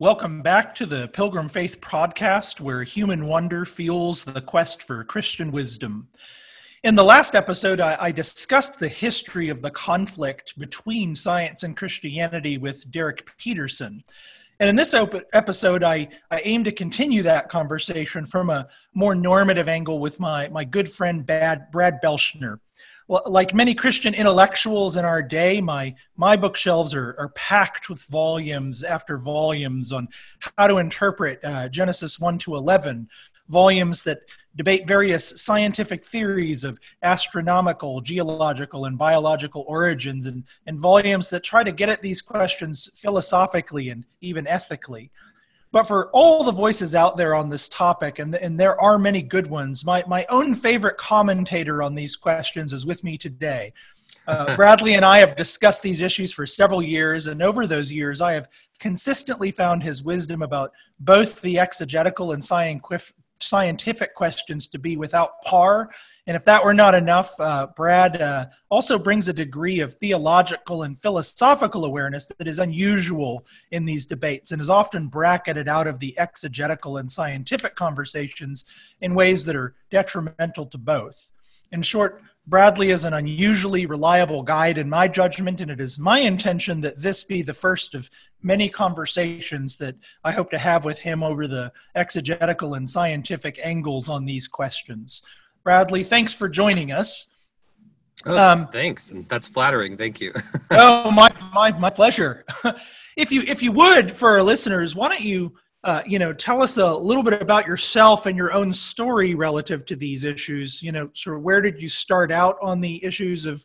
Welcome back to the Pilgrim Faith podcast, where human wonder fuels the quest for Christian wisdom. In the last episode, I, discussed the history of the conflict between science and Christianity with Derrick Peterson. And in this op- episode, I, I aim to continue that conversation from a more normative angle with my, my good friend Brad, Brad Belshner like many Christian intellectuals in our day, my my bookshelves are, are packed with volumes after volumes on how to interpret uh, Genesis one to eleven, volumes that debate various scientific theories of astronomical, geological, and biological origins, and, and volumes that try to get at these questions philosophically and even ethically. But for all the voices out there on this topic, and, and there are many good ones, my, my own favorite commentator on these questions is with me today. Uh, Bradley and I have discussed these issues for several years, and over those years, I have consistently found his wisdom about both the exegetical and scientific, questions to be without par. And if that were not enough, uh, Brad uh, also brings a degree of theological and philosophical awareness that is unusual in these debates and is often bracketed out of the exegetical and scientific conversations in ways that are detrimental to both. In short, Bradley is an unusually reliable guide in my judgment, and it is my intention that this be the first of many conversations that I hope to have with him over the exegetical and scientific angles on these questions. Bradley, thanks for joining us. Oh, um, thanks. And that's flattering. Thank you. oh, my, my, my pleasure. if you if you would, for our listeners, why don't you uh, you know, tell us a little bit about yourself and your own story relative to these issues. You know, sort of where did you start out on the issues of,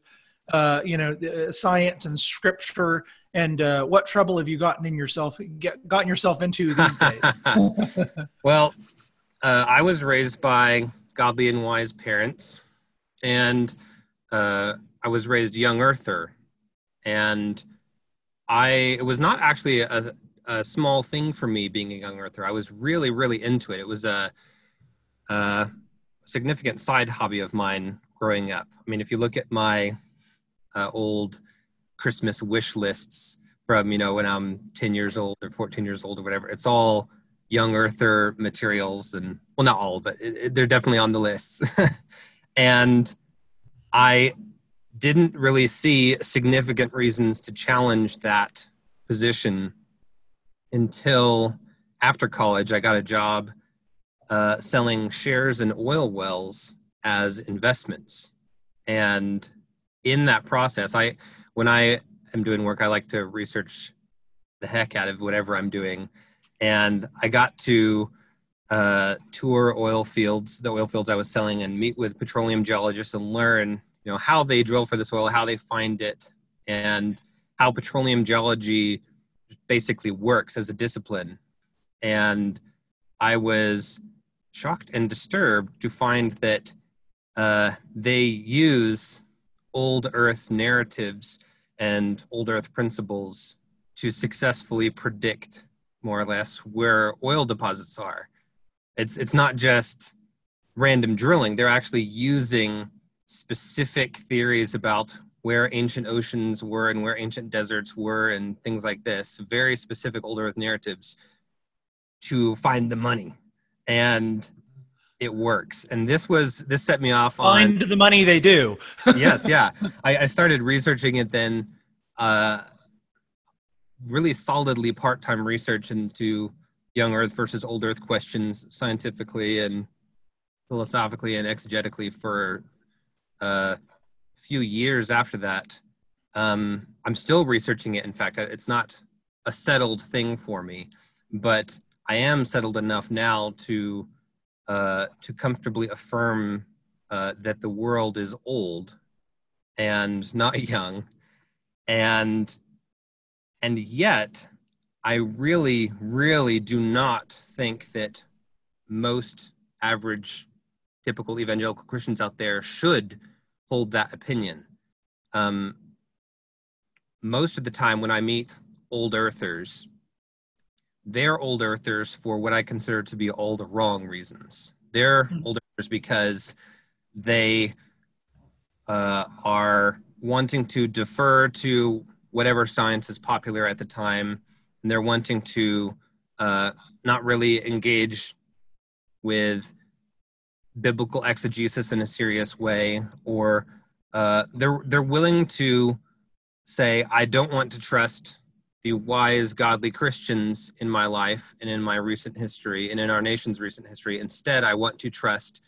uh, you know, uh, science and scripture, and uh, what trouble have you gotten in yourself get, gotten yourself into these days? well, uh, I was raised by godly and wise parents, and uh, I was raised young earther, and I it was not actually a a small thing for me being a young earther. I was really, really into it. It was a, a significant side hobby of mine growing up. I mean, if you look at my uh, old Christmas wish lists from, you know, when I'm 10 years old or 14 years old or whatever, it's all young earther materials and, well, not all, but it, it, they're definitely on the lists. and I didn't really see significant reasons to challenge that position until after college, I got a job uh, selling shares in oil wells as investments. And in that process, I when I am doing work, I like to research the heck out of whatever I'm doing. And I got to uh, tour oil fields, the oil fields I was selling, and meet with petroleum geologists and learn, you know, how they drill for this oil, how they find it, and how petroleum geology basically works as a discipline. And I was shocked and disturbed to find that uh, they use old earth narratives and old earth principles to successfully predict more or less where oil deposits are. It's, it's not just random drilling, they're actually using specific theories about where ancient oceans were and where ancient deserts were and things like this very specific old earth narratives to find the money. And it works. And this was this set me off on find the money they do. Yes yeah. I, I, started researching it then uh, really solidly part-time research into young earth versus old earth questions scientifically and philosophically and exegetically for uh, few years after that, um, I'm still researching it. In fact, it's not a settled thing for me, but I am settled enough now to uh, to comfortably affirm uh, that the world is old and not young, and and yet I really, really do not think that most average, typical evangelical Christians out there should hold that opinion. Um, most of the time, when I meet old earthers, they're old earthers for what I consider to be all the wrong reasons. They're mm-hmm. old earthers because they uh, are wanting to defer to whatever science is popular at the time, and they're wanting to uh, not really engage with biblical exegesis in a serious way, or uh, they're they're willing to say, "I don't want to trust the wise, godly Christians in my life and in my recent history and in our nation's recent history. Instead, I want to trust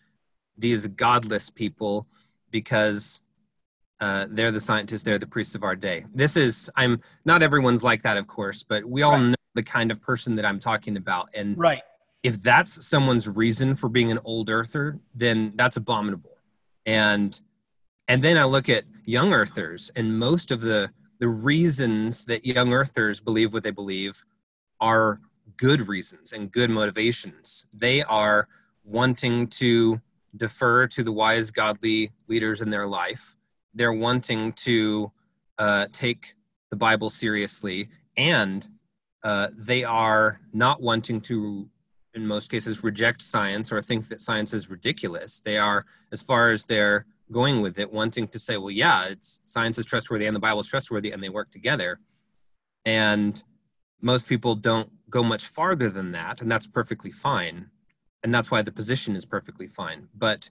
these godless people because uh, they're the scientists, they're the priests of our day. This is, I'm not everyone's like that, of course, but we all right. know the kind of person that I'm talking about. And right. If that's someone's reason for being an old earther, then that's abominable. And and then I look at young earthers, and most of the the reasons that young earthers believe what they believe are good reasons and good motivations. They are wanting to defer to the wise, godly leaders in their life. They're wanting to uh, take the Bible seriously, and uh, they are not wanting to, in most cases, reject science or think that science is ridiculous. They are, as far as they're going with it, wanting to say, well, yeah, it's science is trustworthy and the Bible is trustworthy, and they work together. And most people don't go much farther than that, and that's perfectly fine. And that's why the position is perfectly fine. But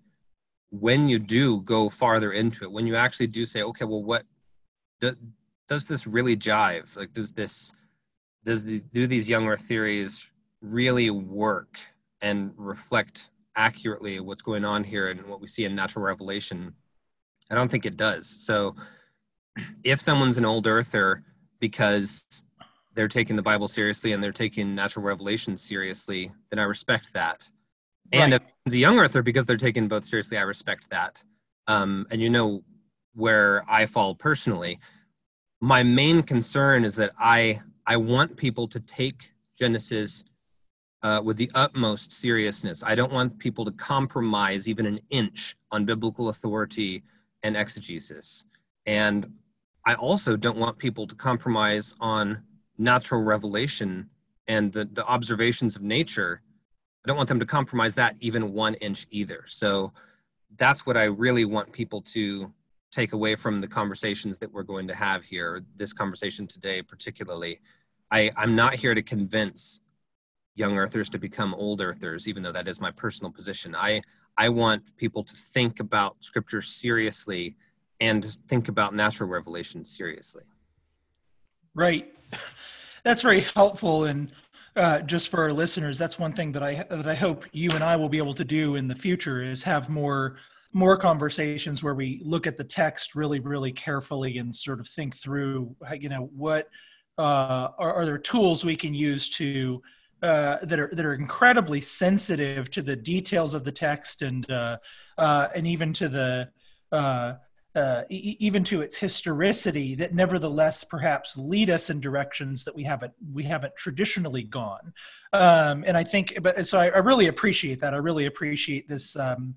when you do go farther into it, when you actually do say, okay, well, what do, does this really jive? Like, does this does the do these young earth theories really work and reflect accurately what's going on here and what we see in natural revelation i don't think it does. So if someone's an old earther because they're taking the bible seriously and they're taking natural revelation seriously then i respect that. And if it's a young earther because they're taking both seriously i respect that. Um, and you know where i fall personally. My main concern is that i i want people to take genesis uh, with the utmost seriousness. I don't want people to compromise even an inch on biblical authority and exegesis. And I also don't want people to compromise on natural revelation and the, the observations of nature. I don't want them to compromise that even one inch either. So that's what I really want people to take away from the conversations that we're going to have here, this conversation today, particularly. I, I'm not here to convince young earthers to become old earthers even though that is my personal position. I i want people to think about scripture seriously and think about natural revelation seriously. Right. That's very helpful and uh, just for our listeners that's one thing that i that i hope you and i will be able to do in the future is have more more conversations where we look at the text really really carefully and sort of think through you know what uh, are, are there tools we can use to uh, that are that are incredibly sensitive to the details of the text and uh, uh, and even to the uh, uh, e- even to its historicity that nevertheless perhaps lead us in directions that we haven't we haven't traditionally gone um, and I think but so I, I, really appreciate that I really appreciate this um,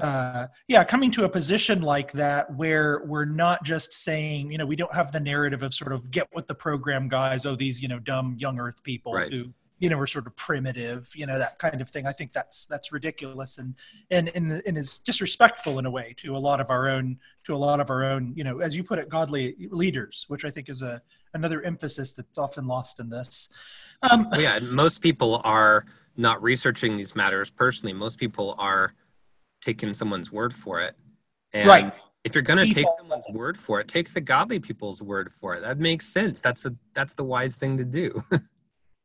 uh, yeah, coming to a position like that where we're not just saying, you know, we don't have the narrative of sort of get with the program guys, oh, these, you know, dumb young earth people right. who you know, are sort of primitive, you know, that kind of thing. I think that's that's ridiculous and and and, and is disrespectful in a way to a lot of our own to a lot of our own, you know, as you put it, godly leaders, which I think is a another emphasis that's often lost in this. Um, well, yeah, most people are not researching these matters personally. Most people are taking someone's word for it. And right. If you're going to take someone's word for it, take the godly people's word for it. That makes sense. That's a that's the wise thing to do.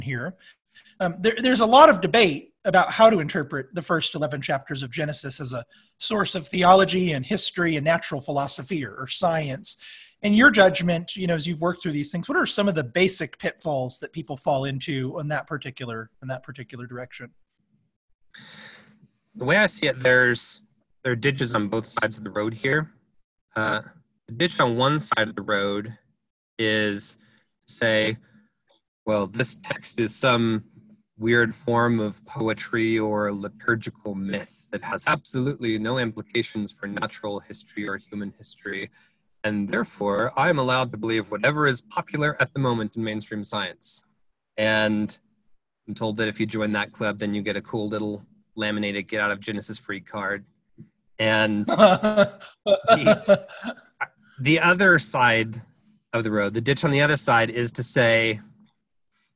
here um, there, there's a lot of debate about how to interpret the first 11 chapters of Genesis as a source of theology and history and natural philosophy or, or science. In your judgment, you know, as you've worked through these things, what are some of the basic pitfalls that people fall into in that particular in that particular direction? The way I see it, there's there are ditches on both sides of the road here. Uh, the ditch on one side of the road is say, well, this text is some weird form of poetry or liturgical myth that has absolutely no implications for natural history or human history. And therefore, I'm allowed to believe whatever is popular at the moment in mainstream science. And I'm told that if you join that club, then you get a cool little laminated get out of Genesis free card. And the, the other side of the road, the ditch on the other side, is to say,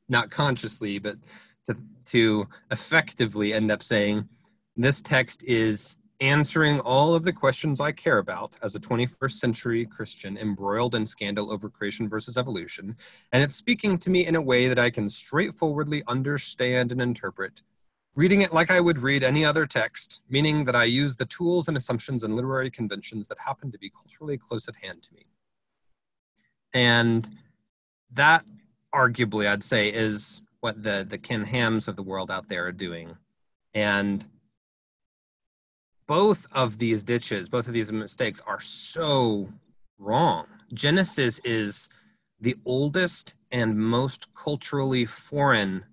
not consciously, but to, to effectively end up saying this text is answering all of the questions I care about as a 21st century Christian embroiled in scandal over creation versus evolution, and it's speaking to me in a way that I can straightforwardly understand and interpret, reading it like I would read any other text, meaning that I use the tools and assumptions and literary conventions that happen to be culturally close at hand to me. And that arguably I'd say is what the the Ken Hams of the world out there are doing. And both of these ditches, both of these mistakes are so wrong. Genesis is the oldest and most culturally foreign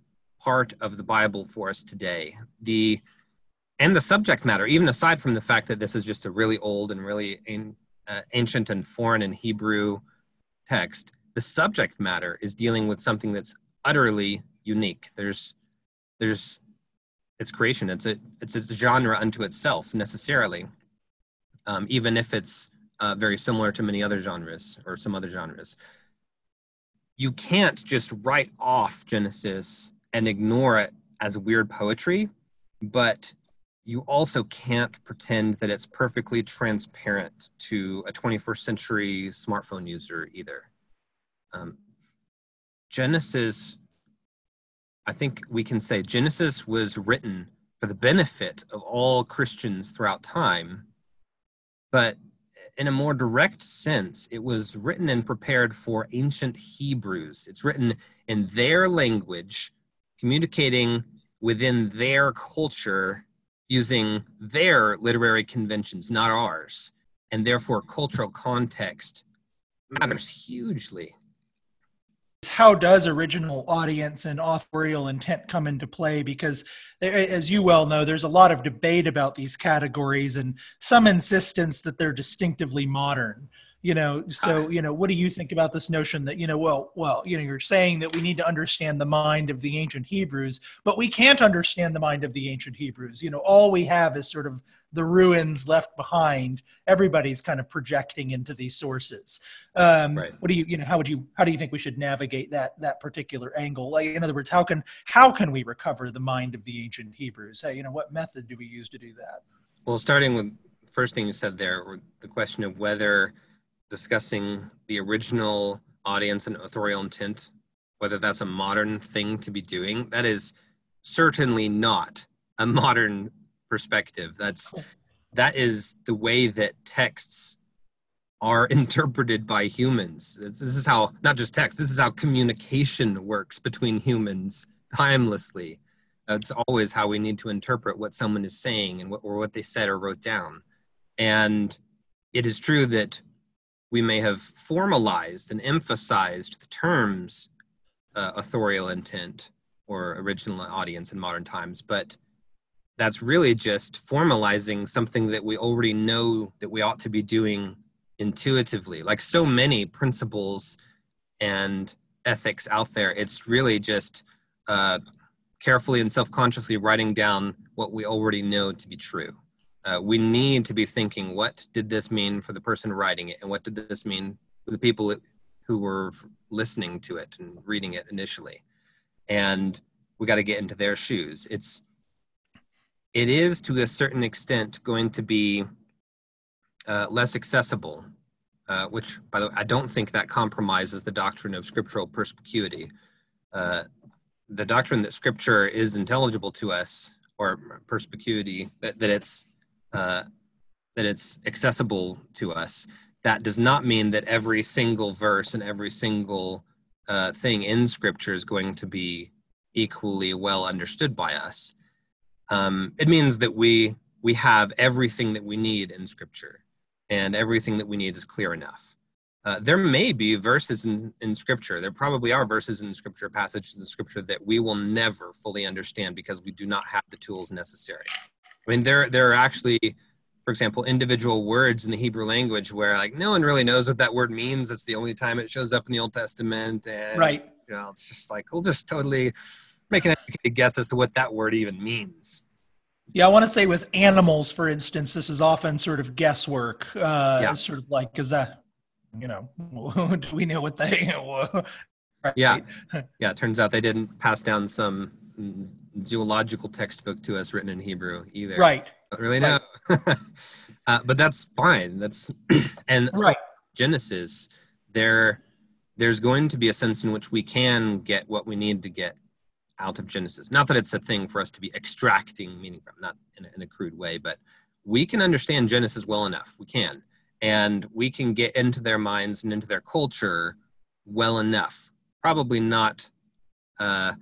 part of the Bible for us today. The and the subject matter, even aside from the fact that this is just a really old and really uh, ancient and foreign and Hebrew text, the subject matter is dealing with something that's utterly unique. There's there's its creation. It's a it's a genre unto itself necessarily, um, even if it's uh, very similar to many other genres or some other genres. You can't just write off Genesis and ignore it as weird poetry, but you also can't pretend that it's perfectly transparent to a 21st century smartphone user either. Um, Genesis I think we can say Genesis was written for the benefit of all Christians throughout time, but in a more direct sense, it was written and prepared for ancient Hebrews. It's written in their language, communicating within their culture using their literary conventions, not ours. And therefore, cultural context matters hugely how does original audience and authorial intent come into play? Because as you well know there's a lot of debate about these categories and some insistence that they're distinctively modern you know so you know what do you think about this notion that you know well well you know you're saying that we need to understand the mind of the ancient hebrews but we can't understand the mind of the ancient hebrews. You know all we have is sort of the ruins left behind. Everybody's kind of projecting into these sources. Um, right. what do you you know how would you how do you think we should navigate that that particular angle? Like in other words how can how can we recover the mind of the ancient hebrews? Hey, you know what method do we use to do that? Well starting with first thing you said there the question of whether discussing the original audience and authorial intent, whether that's a modern thing to be doing. That is certainly not a modern perspective. That's that is the way that texts are interpreted by humans. This, this is how not just text. This is how communication works between humans timelessly. It's always how we need to interpret what someone is saying and what or what they said or wrote down. And it is true that we may have formalized and emphasized the terms uh, authorial intent or original audience in modern times, but that's really just formalizing something that we already know that we ought to be doing intuitively. Like so many principles and ethics out there, it's really just uh, carefully and self consciously writing down what we already know to be true uh, we need to be thinking what did this mean for the person writing it? And what did this mean for the people who were listening to it and reading it initially? And we got to get into their shoes. It's it is to a certain extent going to be uh, less accessible uh, which by the way i don't think that compromises the doctrine of scriptural perspicuity. Uh, the doctrine that scripture is intelligible to us or perspicuity that, that it's uh, that it's accessible to us. That does not mean that every single verse and every single uh, thing in Scripture is going to be equally well understood by us. Um, it means that we we have everything that we need in Scripture, and everything that we need is clear enough. Uh, there may be verses in, in Scripture. There probably are verses in Scripture, passages in Scripture that we will never fully understand because we do not have the tools necessary. I mean, there there are actually, for example, individual words in the Hebrew language where like no one really knows what that word means. It's the only time it shows up in the Old Testament, and right. You know, it's just like we'll just totally make an educated guess as to what that word even means. Yeah, I want to say with animals, for instance, this is often sort of guesswork. Uh, yeah. Sort of like, because that, you know, do we know what they? Yeah, yeah. It turns out they didn't pass down some zoological textbook to us written in Hebrew either. Right. Don't really know. Right. uh, but that's fine. That's and so Genesis, there there's going to be a sense in which we can get what we need to get out of Genesis. Not that it's a thing for us to be extracting meaning from, not in a, in a crude way, but we can understand Genesis well enough. We can. And we can get into their minds and into their culture well enough. Probably not uh,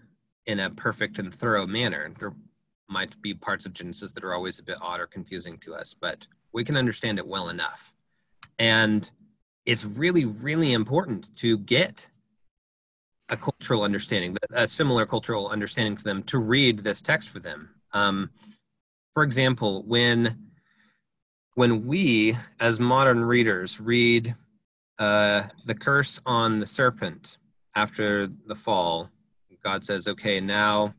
in a perfect and thorough manner. There might be parts of Genesis that are always a bit odd or confusing to us, but we can understand it well enough. And it's really, really important to get a cultural understanding, a similar cultural understanding to them, to read this text for them. Um, for example, when when we, as modern readers, read uh, the curse on the serpent after the fall, God says, "Okay, now,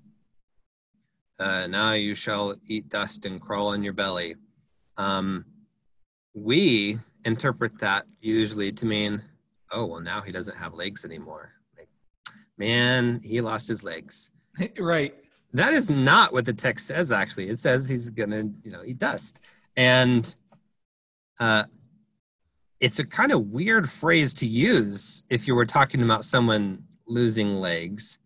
uh, now you shall eat dust and crawl on your belly." Um, we interpret that usually to mean, "Oh, well, now he doesn't have legs anymore." Like, man, he lost his legs. right. That is not what the text says. Actually, it says he's gonna, you know, eat dust, and uh, it's a kind of weird phrase to use if you were talking about someone losing legs.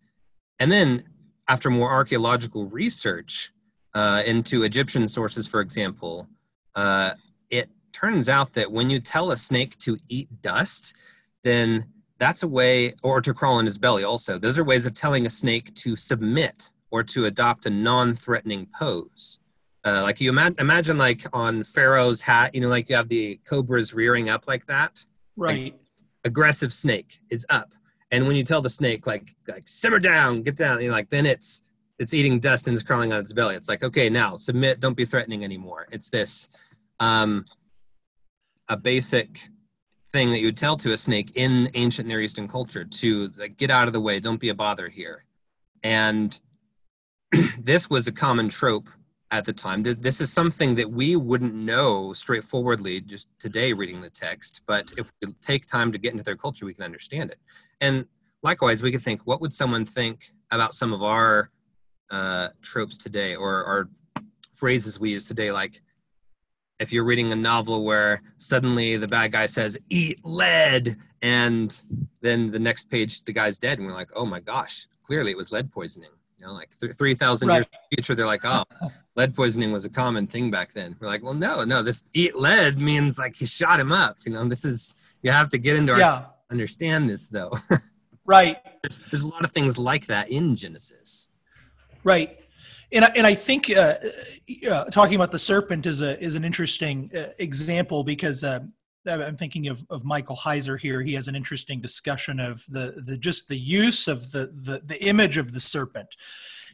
And then, after more archaeological research uh, into Egyptian sources, for example, uh, it turns out that when you tell a snake to eat dust, then that's a way, or to crawl in his belly also, those are ways of telling a snake to submit or to adopt a non threatening pose. Uh, like you ima- imagine, like on Pharaoh's hat, you know, like you have the cobras rearing up like that. Right. Aggressive snake is up, and when you tell the snake like like simmer down, get down, you like then it's it's eating dust and it's crawling on its belly. It's like okay, now submit, don't be threatening anymore. It's this um, a basic thing that you would tell to a snake in ancient Near Eastern culture to like get out of the way, don't be a bother here, and this was a common trope at the time. This is something that we wouldn't know straightforwardly just today reading the text, but if we take time to get into their culture, we can understand it. And likewise, we could think, what would someone think about some of our uh, tropes today or, or phrases we use today? Like, if you're reading a novel where suddenly the bad guy says, eat lead, and then the next page, the guy's dead, and we're like, oh my gosh, clearly it was lead poisoning. You know, like th- 3,000 years in the future, they're like, oh, lead poisoning was a common thing back then. We're like, well, no, no, this eat lead means like he shot him up. You know, this is, you have to get into our, Yeah. Understand this though. Right. there's, there's a lot of things like that in Genesis. Right. And I, and I think uh, uh, talking about the serpent is a is an interesting uh, example because uh, I'm thinking of, of Michael Heiser here. He has an interesting discussion of the the just the use of the the, the image of the serpent.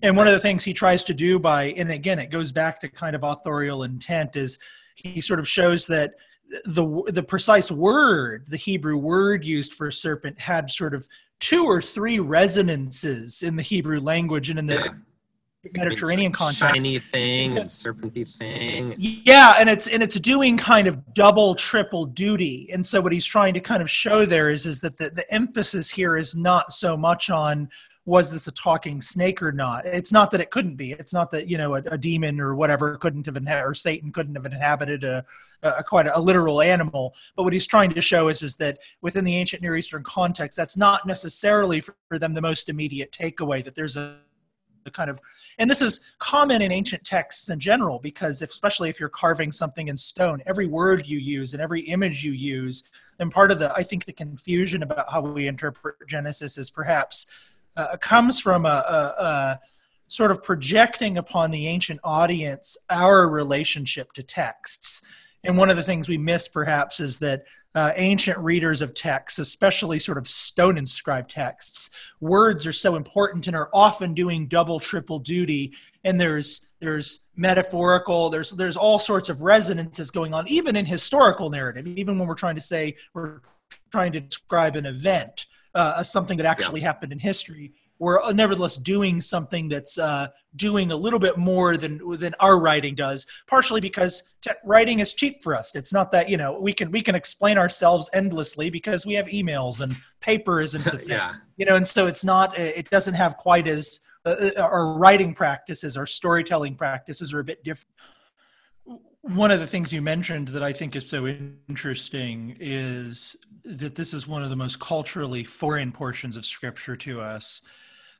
And one of the things he tries to do by and again it goes back to kind of authorial intent is he sort of shows that the the precise word the Hebrew word used for serpent had sort of two or three resonances in the Hebrew language and in the Yeah. Mediterranean context. Shiny thing So- and serpenty thing. Yeah, and it's and it's doing kind of double, triple duty. And so what he's trying to kind of show there is is that the, the emphasis here is not so much on was this a talking snake or not. It's not that it couldn't be. It's not that you know a, a demon or whatever couldn't have inha- or Satan couldn't have inhabited a, a quite a, literal animal. But what he's trying to show is is that within the ancient Near Eastern context, that's not necessarily for, for them the most immediate takeaway. That there's a the kind of and this is common in ancient texts in general because if, especially if you're carving something in stone every word you use and every image you use and part of the i think the confusion about how we interpret genesis is perhaps uh, comes from a, a, a sort of projecting upon the ancient audience our relationship to texts and one of the things we miss perhaps is that uh, ancient readers of texts, especially sort of stone inscribed texts, words are so important and are often doing double, triple duty. And there's there's metaphorical, there's there's all sorts of resonances going on, even in historical narrative. Even when we're trying to say we're trying to describe an event, uh, as something that actually happened in history, we're nevertheless doing something that's uh, doing a little bit more than than our writing does. Partially because writing is cheap for us. It's not that you know we can we can explain ourselves endlessly because we have emails and paper isn't the thing. yeah. You know, and so it's not it doesn't have quite as uh, our writing practices, our storytelling practices are a bit different. One of the things you mentioned that I think is so interesting is that this is one of the most culturally foreign portions of scripture to us.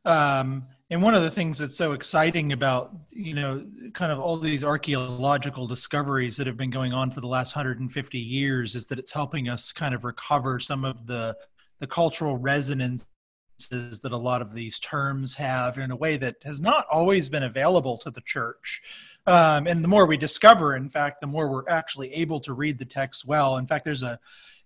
Um, and one of the things that's so exciting about you know kind of all these archaeological discoveries that have been going on for the last 150 years is that it's helping us kind of recover some of the the cultural resonances that a lot of these terms have in a way that has not always been available to the church um, and the more we discover in fact the more we're actually able to read the text well in fact there's a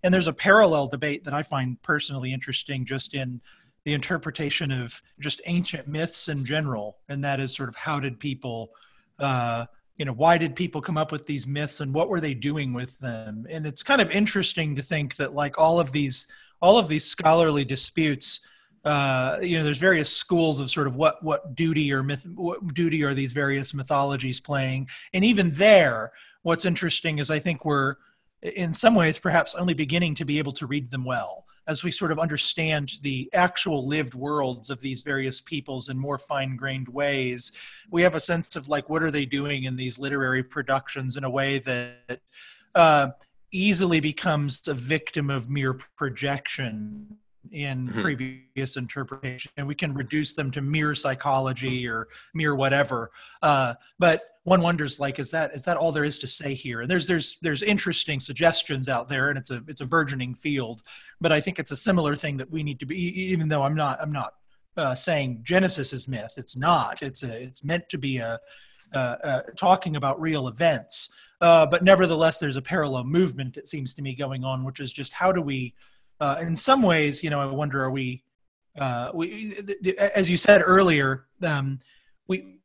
and there's a parallel debate that i find personally interesting just in the interpretation of just ancient myths in general, and that is sort of how did people, uh, you know, why did people come up with these myths and what were they doing with them? And it's kind of interesting to think that like all of these all of these scholarly disputes. Uh, you know, there's various schools of sort of what what duty or myth, what duty are these various mythologies playing, and even there, what's interesting is I think we're in some ways perhaps only beginning to be able to read them well as we sort of understand the actual lived worlds of these various peoples in more fine-grained ways. We have a sense of like what are they doing in these literary productions in a way that uh, easily becomes a victim of mere projection in mm-hmm. previous interpretation and we can reduce them to mere psychology or mere whatever. Uh, but one wonders like is that is that all there is to say here? And there's there's there's interesting suggestions out there and it's a it's a burgeoning field but i think it's a similar thing that we need to be even though i'm not i'm not uh, saying genesis is myth it's not. It's a it's meant to be a, talking about real events. Uh, but nevertheless there's a parallel movement it seems to me going on which is just how do we uh, in some ways you know i wonder are we uh, we as you said earlier um, we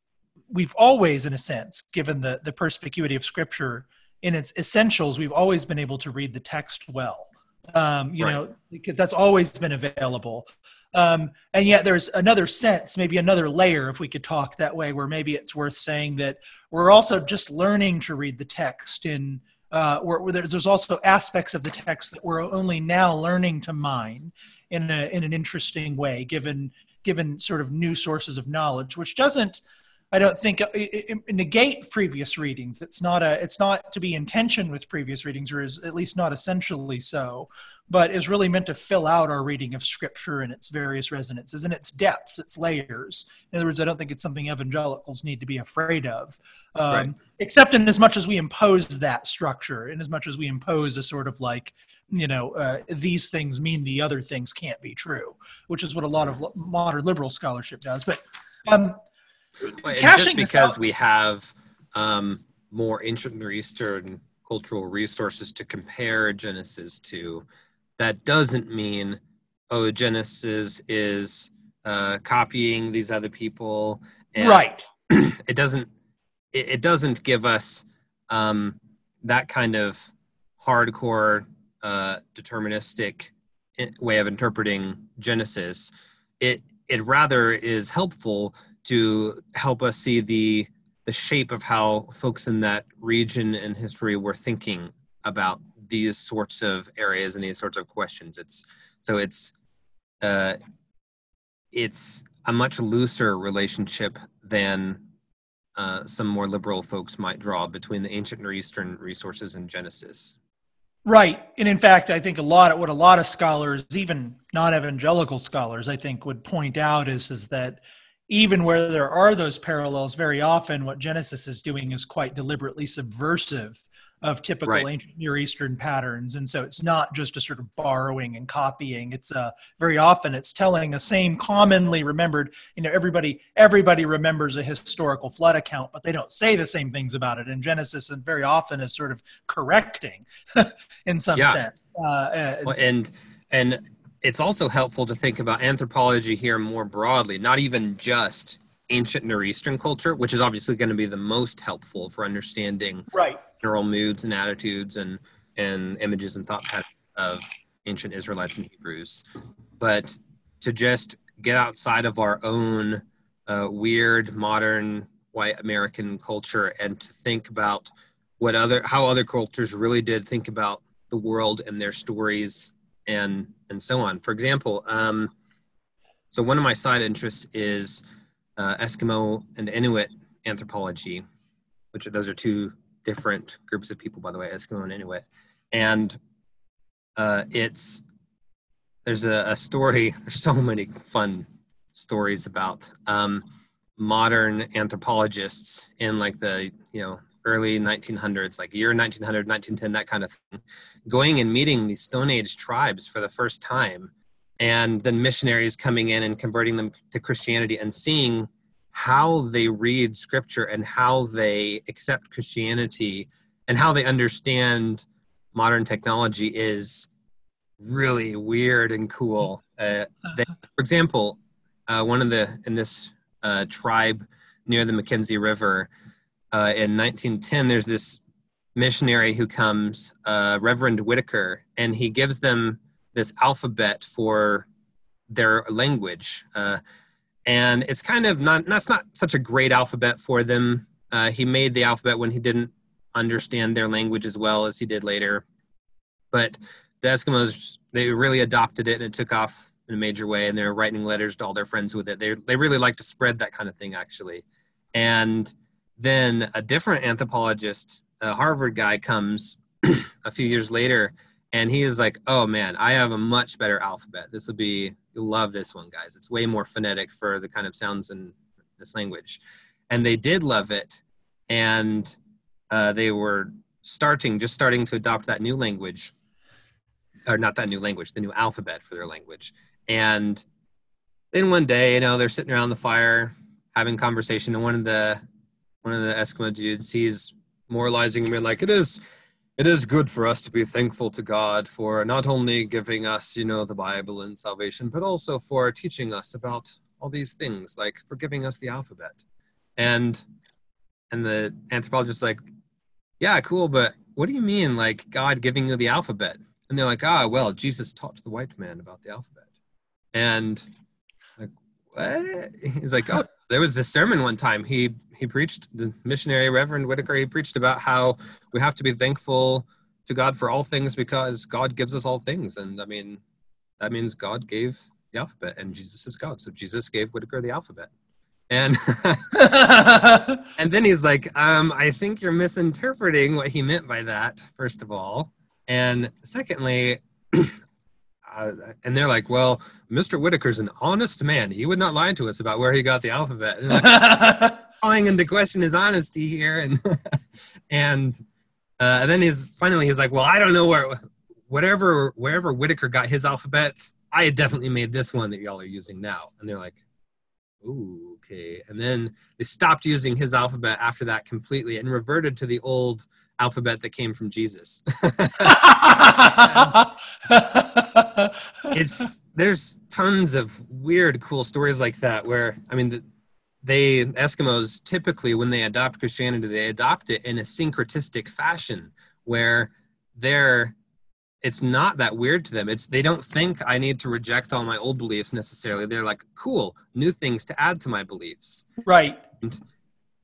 we've always, in a sense, given the, the perspicuity of scripture in its essentials, we've always been able to read the text well. Um, you right. know, because that's always been available. Um, and yet there's another sense, maybe another layer, if we could talk that way, where maybe it's worth saying that we're also just learning to read the text in uh, where, where there's, there's also aspects of the text that we're only now learning to mine in, a, in an interesting way, given given sort of new sources of knowledge, which doesn't I don't think it, uh, it, negate previous readings. It's not a it's not to be in tension with previous readings, or is at least not essentially so, but is really meant to fill out our reading of Scripture and its various resonances and its depths, its layers. In other words, I don't think it's something evangelicals need to be afraid of, um, right. except in as much as we impose that structure, in as much as we impose a sort of like you know uh, these things mean the other things can't be true, which is what a lot of modern liberal scholarship does, but. Um, well, just because we have um, more ancient Near Eastern cultural resources to compare Genesis to, that doesn't mean, oh, Genesis is uh, copying these other people. right. It doesn't. It, it doesn't give us um, that kind of hardcore uh, deterministic way of interpreting Genesis. It it rather is helpful to help us see the the shape of how folks in that region and history were thinking about these sorts of areas and these sorts of questions. It's so it's uh, it's a much looser relationship than uh, some more liberal folks might draw between the ancient Near Eastern resources and Genesis. Right, and in fact, I think a lot of what a lot of scholars, even non-evangelical scholars, I think would point out is is that even where there are those parallels, very often what Genesis is doing is quite deliberately subversive of typical right. ancient Near Eastern patterns, and so it's not just a sort of borrowing and copying. It's uh, very often it's telling the same commonly remembered. You know, everybody everybody remembers a historical flood account, but they don't say the same things about it in Genesis, and very often is sort of correcting in some yeah. sense. Uh, uh well, and and it's also helpful to think about anthropology here more broadly, not even just ancient Near Eastern culture, which is obviously going to be the most helpful for understanding right. general moods and attitudes and and images and thought patterns of ancient Israelites and Hebrews, but to just get outside of our own uh, weird modern white American culture and to think about what other how other cultures really did think about the world and their stories and and so on. For example, um, so one of my side interests is uh, Eskimo and Inuit anthropology, which are, those are two different groups of people, by the way, Eskimo and Inuit. And uh, it's there's a, a, story. There's so many fun stories about um, modern anthropologists in like the you know early 1900s, like year 1900, 1910, that kind of thing, going and meeting these Stone Age tribes for the first time, and then missionaries coming in and converting them to Christianity and seeing how they read scripture and how they accept Christianity and how they understand modern technology is really weird and cool. Uh, they, for example, uh, one of the in this uh, tribe near the Mackenzie River uh, in 1910, there's this missionary who comes, uh, Reverend Whittaker, and he gives them this alphabet for their language. Uh, and it's kind of not that's not such a great alphabet for them. he made the alphabet when he didn't understand their language as well as he did later. But the Eskimos they really adopted it and it took off in a major way and they're writing letters to all their friends with it. They they really like to spread that kind of thing actually. And then a different anthropologist, a Harvard guy comes a few years later and he is like, "Oh man, I have a much better alphabet. This will be you'll love this one, guys. It's way more phonetic for the kind of sounds in this language." And they did love it and uh, they were starting just starting to adopt that new language or not that new language, the new alphabet for their language. And then one day, you know, they're sitting around the fire having conversation, and one of the one of the Eskimo dudes, he's moralizing being like, "It is, it is good for us to be thankful to God for not only giving us, you know, the Bible and salvation, but also for teaching us about all these things, like for giving us the alphabet." And and the anthropologist's like, "Yeah, cool, but what do you mean, like God giving you the alphabet?" and they're like, ah, well, Jesus taught the white man about the alphabet. And what? He's like, oh, there was this sermon one time. He he preached the missionary Reverend Whittaker. He preached about how we have to be thankful to God for all things because God gives us all things. And I mean, that means God gave the alphabet, and Jesus is God. So Jesus gave Whittaker the alphabet. And and then he's like, um, I think you're misinterpreting what he meant by that. First of all, and secondly, uh, and they're like, well, Mr. Whittaker's an honest man. He would not lie to us about where he got the alphabet. And like, calling into question his honesty here. And, and, uh, and then he's finally, he's like, well, I don't know where, whatever, wherever Whitaker got his alphabet, I had definitely made this one that y'all are using now. And they're like, ooh, okay. And then they stopped using his alphabet after that completely and reverted to the old alphabet that came from Jesus. it's there's tons of weird, cool stories like that where I mean, the, they Eskimos typically when they adopt Christianity, they adopt it in a syncretistic fashion where they're it's not that weird to them. It's they don't think I need to reject all my old beliefs necessarily. They're like, cool, new things to add to my beliefs. Right. And,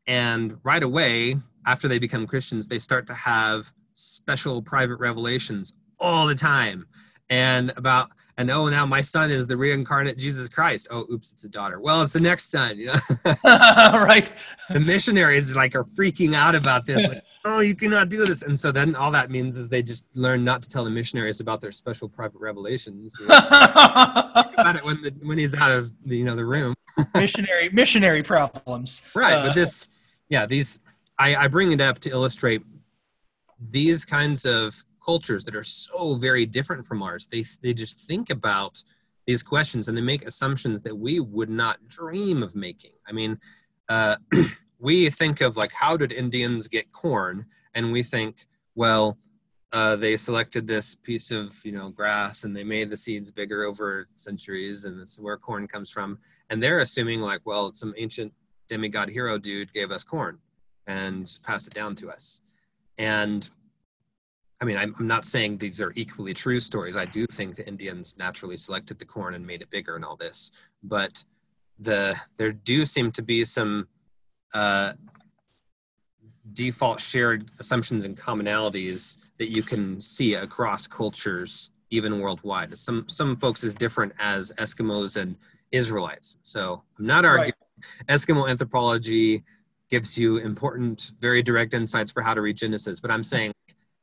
and right away, after they become Christians, they start to have special private revelations all the time. And about and oh now my son is the reincarnate Jesus Christ. Oh oops, it's a daughter. Well, it's the next son, you know. right. The missionaries like are freaking out about this. Like, oh, you cannot do this. And so then all that means is they just learn not to tell the missionaries about their special private revelations. You know? about it when the when he's out of the you know the room. missionary missionary problems. Right, uh, but this yeah, these I, I bring it up to illustrate these kinds of cultures that are so very different from ours. They they just think about these questions and they make assumptions that we would not dream of making. I mean, uh, we think of like how did Indians get corn, and we think, well, uh, they selected this piece of you know grass and they made the seeds bigger over centuries, and this is where corn comes from. And they're assuming like, well, some ancient demigod hero dude gave us corn and passed it down to us. And I mean, I'm, I'm not saying these are equally true stories. I do think the Indians naturally selected the corn and made it bigger and all this, but the there do seem to be some uh, default shared assumptions and commonalities that you can see across cultures, even worldwide. Some some folks as different as Eskimos and Israelites. So I'm not arguing Eskimo anthropology gives you important, very direct insights for how to read Genesis. But I'm saying,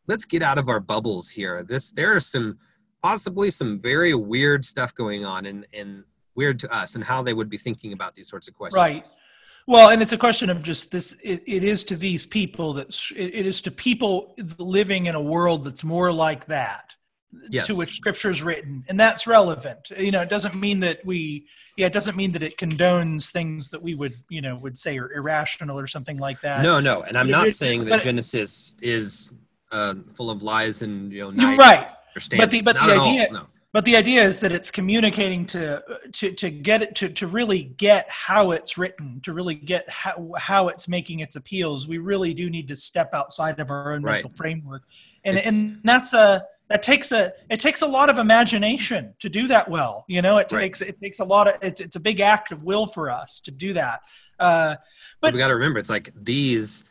let's get out of our bubbles here. This there are some possibly some very weird stuff going on and and weird to us and how they would be thinking about these sorts of questions. Right. Well, and it's a question of just this. It, it is to these people that it, it is to people living in a world that's more like that, yes. to which Scripture is written, and that's relevant. You know, it doesn't mean that we, yeah, it doesn't mean that it condones things that we would, you know, would say are irrational or something like that. No, no, and I'm not saying that Genesis is uh, full of lies and you know. You're right. But the but not the idea. All, no but the idea is that it's communicating to to to get it to to really get how it's written to really get how how it's making its appeals we really do need to step outside of our own right. mental framework and it's, and that's a that takes a it takes a lot of imagination to do that well you know it right. takes it takes a lot of it's, it's a big act of will for us to do that uh, but, but we got to remember it's like these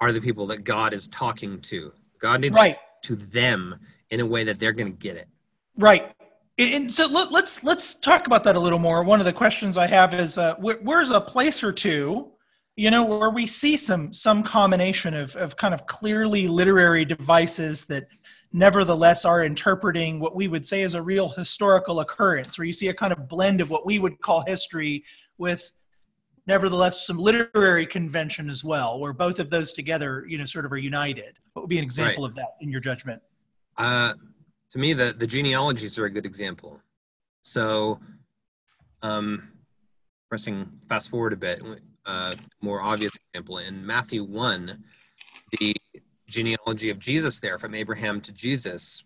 are the people that god is talking to god needs right. to them in a way that they're going to get it right and so let, us let's, let's talk about that a little more. One of the questions I have is, uh, where, where's a place or two, you know, where we see some some combination of of kind of clearly literary devices that nevertheless are interpreting what we would say is a real historical occurrence, where you see a kind of blend of what we would call history with nevertheless some literary convention as well, where both of those together, you know, sort of are united. What would be an example right. of that in your judgment? Uh, to me, the, the genealogies are a good example. So, um, pressing fast forward a bit, uh, more obvious example in Matthew 1, the genealogy of Jesus there from Abraham to Jesus,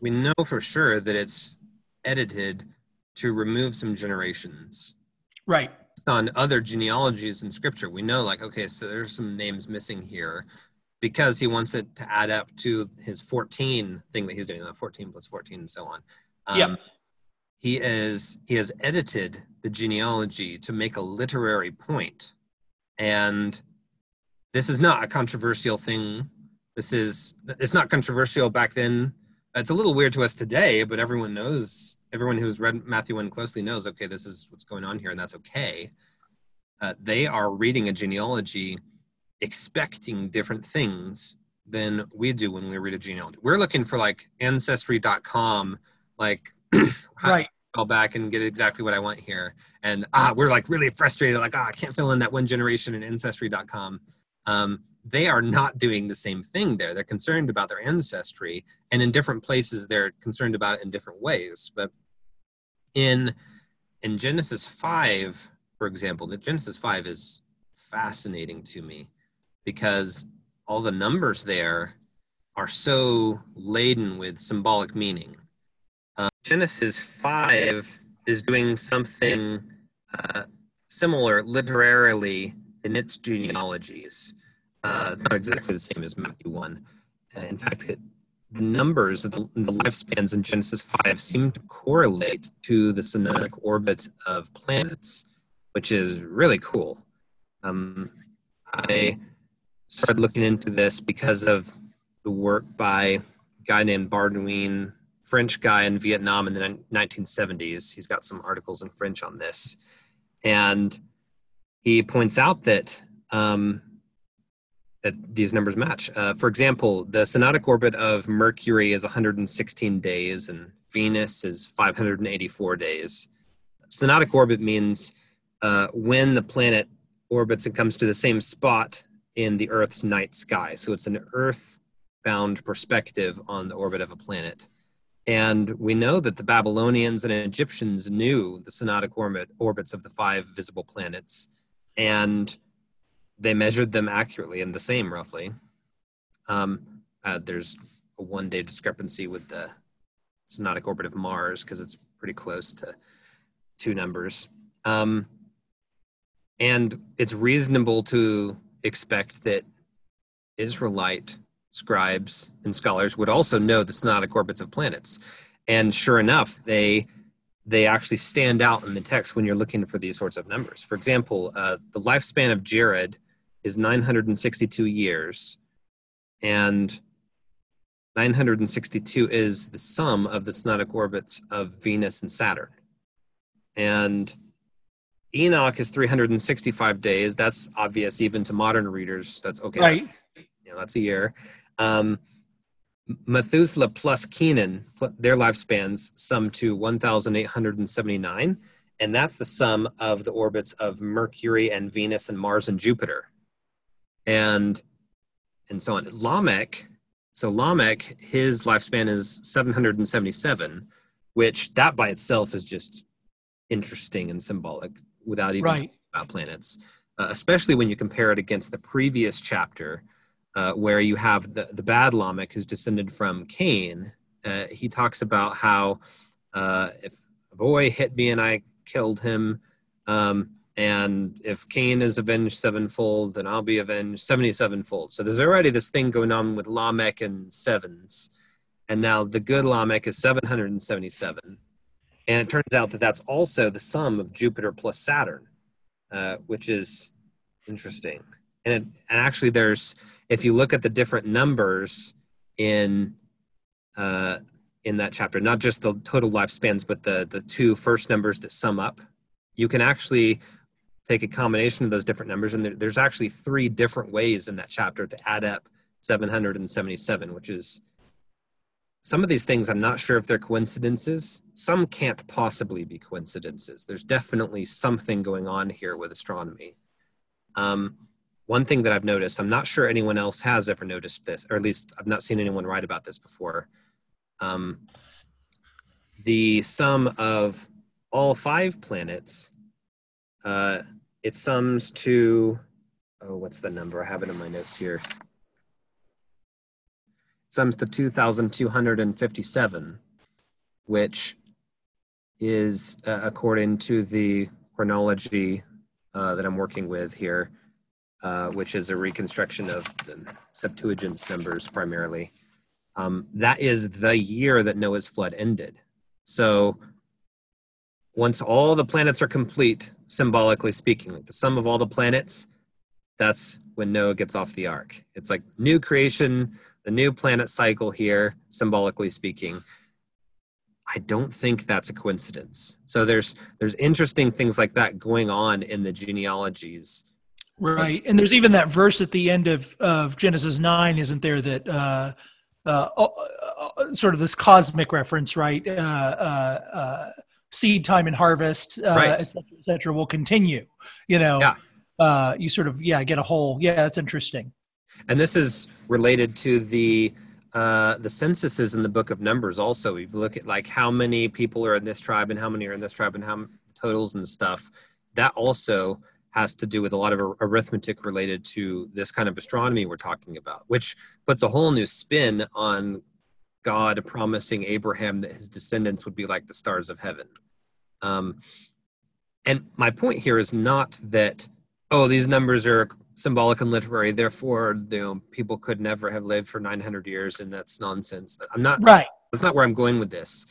we know for sure that it's edited to remove some generations. Right. Based On other genealogies in scripture, we know, like, okay, so there's some names missing here because he wants it to add up to his 14 thing that he's doing, the 14 plus 14 and so on. Um, yeah. He is he has edited the genealogy to make a literary point, and this is not a controversial thing. This is it's not controversial back then. It's a little weird to us today, but everyone knows. Everyone who's read Matthew one closely knows. Okay, this is what's going on here, and that's okay. Uh, they are reading a genealogy expecting different things than we do when we read a genealogy. We're looking for like ancestry.com, like right. Go back and get exactly what I want here. And ah, we're like really frustrated, like, ah, I can't fill in that one generation in ancestry.com. Um, they are not doing the same thing there. They're concerned about their ancestry, and in different places, they're concerned about it in different ways. But in in Genesis five, for example, the Genesis five is fascinating to me because all the numbers there are so laden with symbolic meaning. Uh, Genesis 5 is doing something uh, similar literarily in its genealogies. Uh, not exactly the same as Matthew 1. Uh, in fact, it, the numbers the, the lifespans in Genesis 5 seem to correlate to the synodic orbit of planets, which is really cool. Um, I started looking into this because of the work by a guy named Bardouin, French guy in Vietnam in the 1970s. He's got some articles in French on this. And he points out that, um, that these numbers match. Uh, for example, the synodic orbit of Mercury is 116 days and Venus is 584 days. Synodic orbit means uh, when the planet orbits and comes to the same spot in the Earth's night sky. So it's an Earth bound perspective on the orbit of a planet. And we know that the Babylonians and Egyptians knew the synodic orbit, orbits of the five visible planets, and they measured them accurately and the same roughly. Um, uh, there's a one day discrepancy with the synodic orbit of Mars because it's pretty close to two numbers. Um, and it's reasonable to expect that Israelite scribes and scholars would also know the synodic orbits of planets. And sure enough, they they actually stand out in the text when you're looking for these sorts of numbers. For example, uh, the lifespan of Jared is 962 years, and 962 is the sum of the synodic orbits of Venus and Saturn. And Enoch is 365 days. That's obvious even to modern readers. That's okay. Right. You know, that's a year. Um, Methuselah plus Kenan, their lifespans sum to 1,879, and that's the sum of the orbits of Mercury and Venus and Mars and Jupiter, and and so on. Lamech, so Lamech, his lifespan is 777, which that by itself is just interesting and symbolic without even right. about planets, uh, especially when you compare it against the previous chapter uh, where you have the, the bad Lamech who's descended from Cain. Uh, he talks about how uh, if a boy hit me and I killed him, um, and if Cain is avenged sevenfold, then I'll be avenged 77fold. So there's already this thing going on with Lamech and sevens. And now the good Lamech is 777. And it turns out that that's also the sum of Jupiter plus Saturn, uh, which is interesting. And, it, and actually, there's if you look at the different numbers in uh, in that chapter, not just the total lifespans, but the the two first numbers that sum up, you can actually take a combination of those different numbers, and there, there's actually three different ways in that chapter to add up 777, which is some of these things I'm not sure if they're coincidences. Some can't possibly be coincidences. There's definitely something going on here with astronomy. Um, one thing that I've noticed, I'm not sure anyone else has ever noticed this, or at least I've not seen anyone write about this before. Um, the sum of all five planets, uh, it sums to, oh, what's the number? I have it in my notes here. Sums to 2,257, which is, uh, according to the chronology uh, that I'm working with here, uh, which is a reconstruction of the Septuagint's numbers primarily. Um, that is the year that Noah's flood ended. So once all the planets are complete, symbolically speaking, like the sum of all the planets, that's when Noah gets off the ark. It's like new creation, the new planet cycle here, symbolically speaking. I don't think that's a coincidence. So there's there's interesting things like that going on in the genealogies Right, and there's even that verse at the end of of Genesis nine, isn't there? That uh, uh, uh, uh sort of this cosmic reference, right? Uh, uh, seed time and harvest, right. et cetera, et cetera, will continue. You know, yeah. you sort of yeah get a whole yeah that's interesting. And this is related to the uh, the censuses in the book of numbers also if you look at like how many people are in this tribe and how many are in this tribe and how many totals and stuff that also has to do with a lot of arithmetic related to this kind of astronomy we're talking about, which puts a whole new spin on God promising Abraham that his descendants would be like the stars of heaven. Um, and my point here is not that, oh, these numbers are symbolic and literary, therefore, you know, people could never have lived for 900 years, and that's nonsense. I'm not right. That's not where I'm going with this.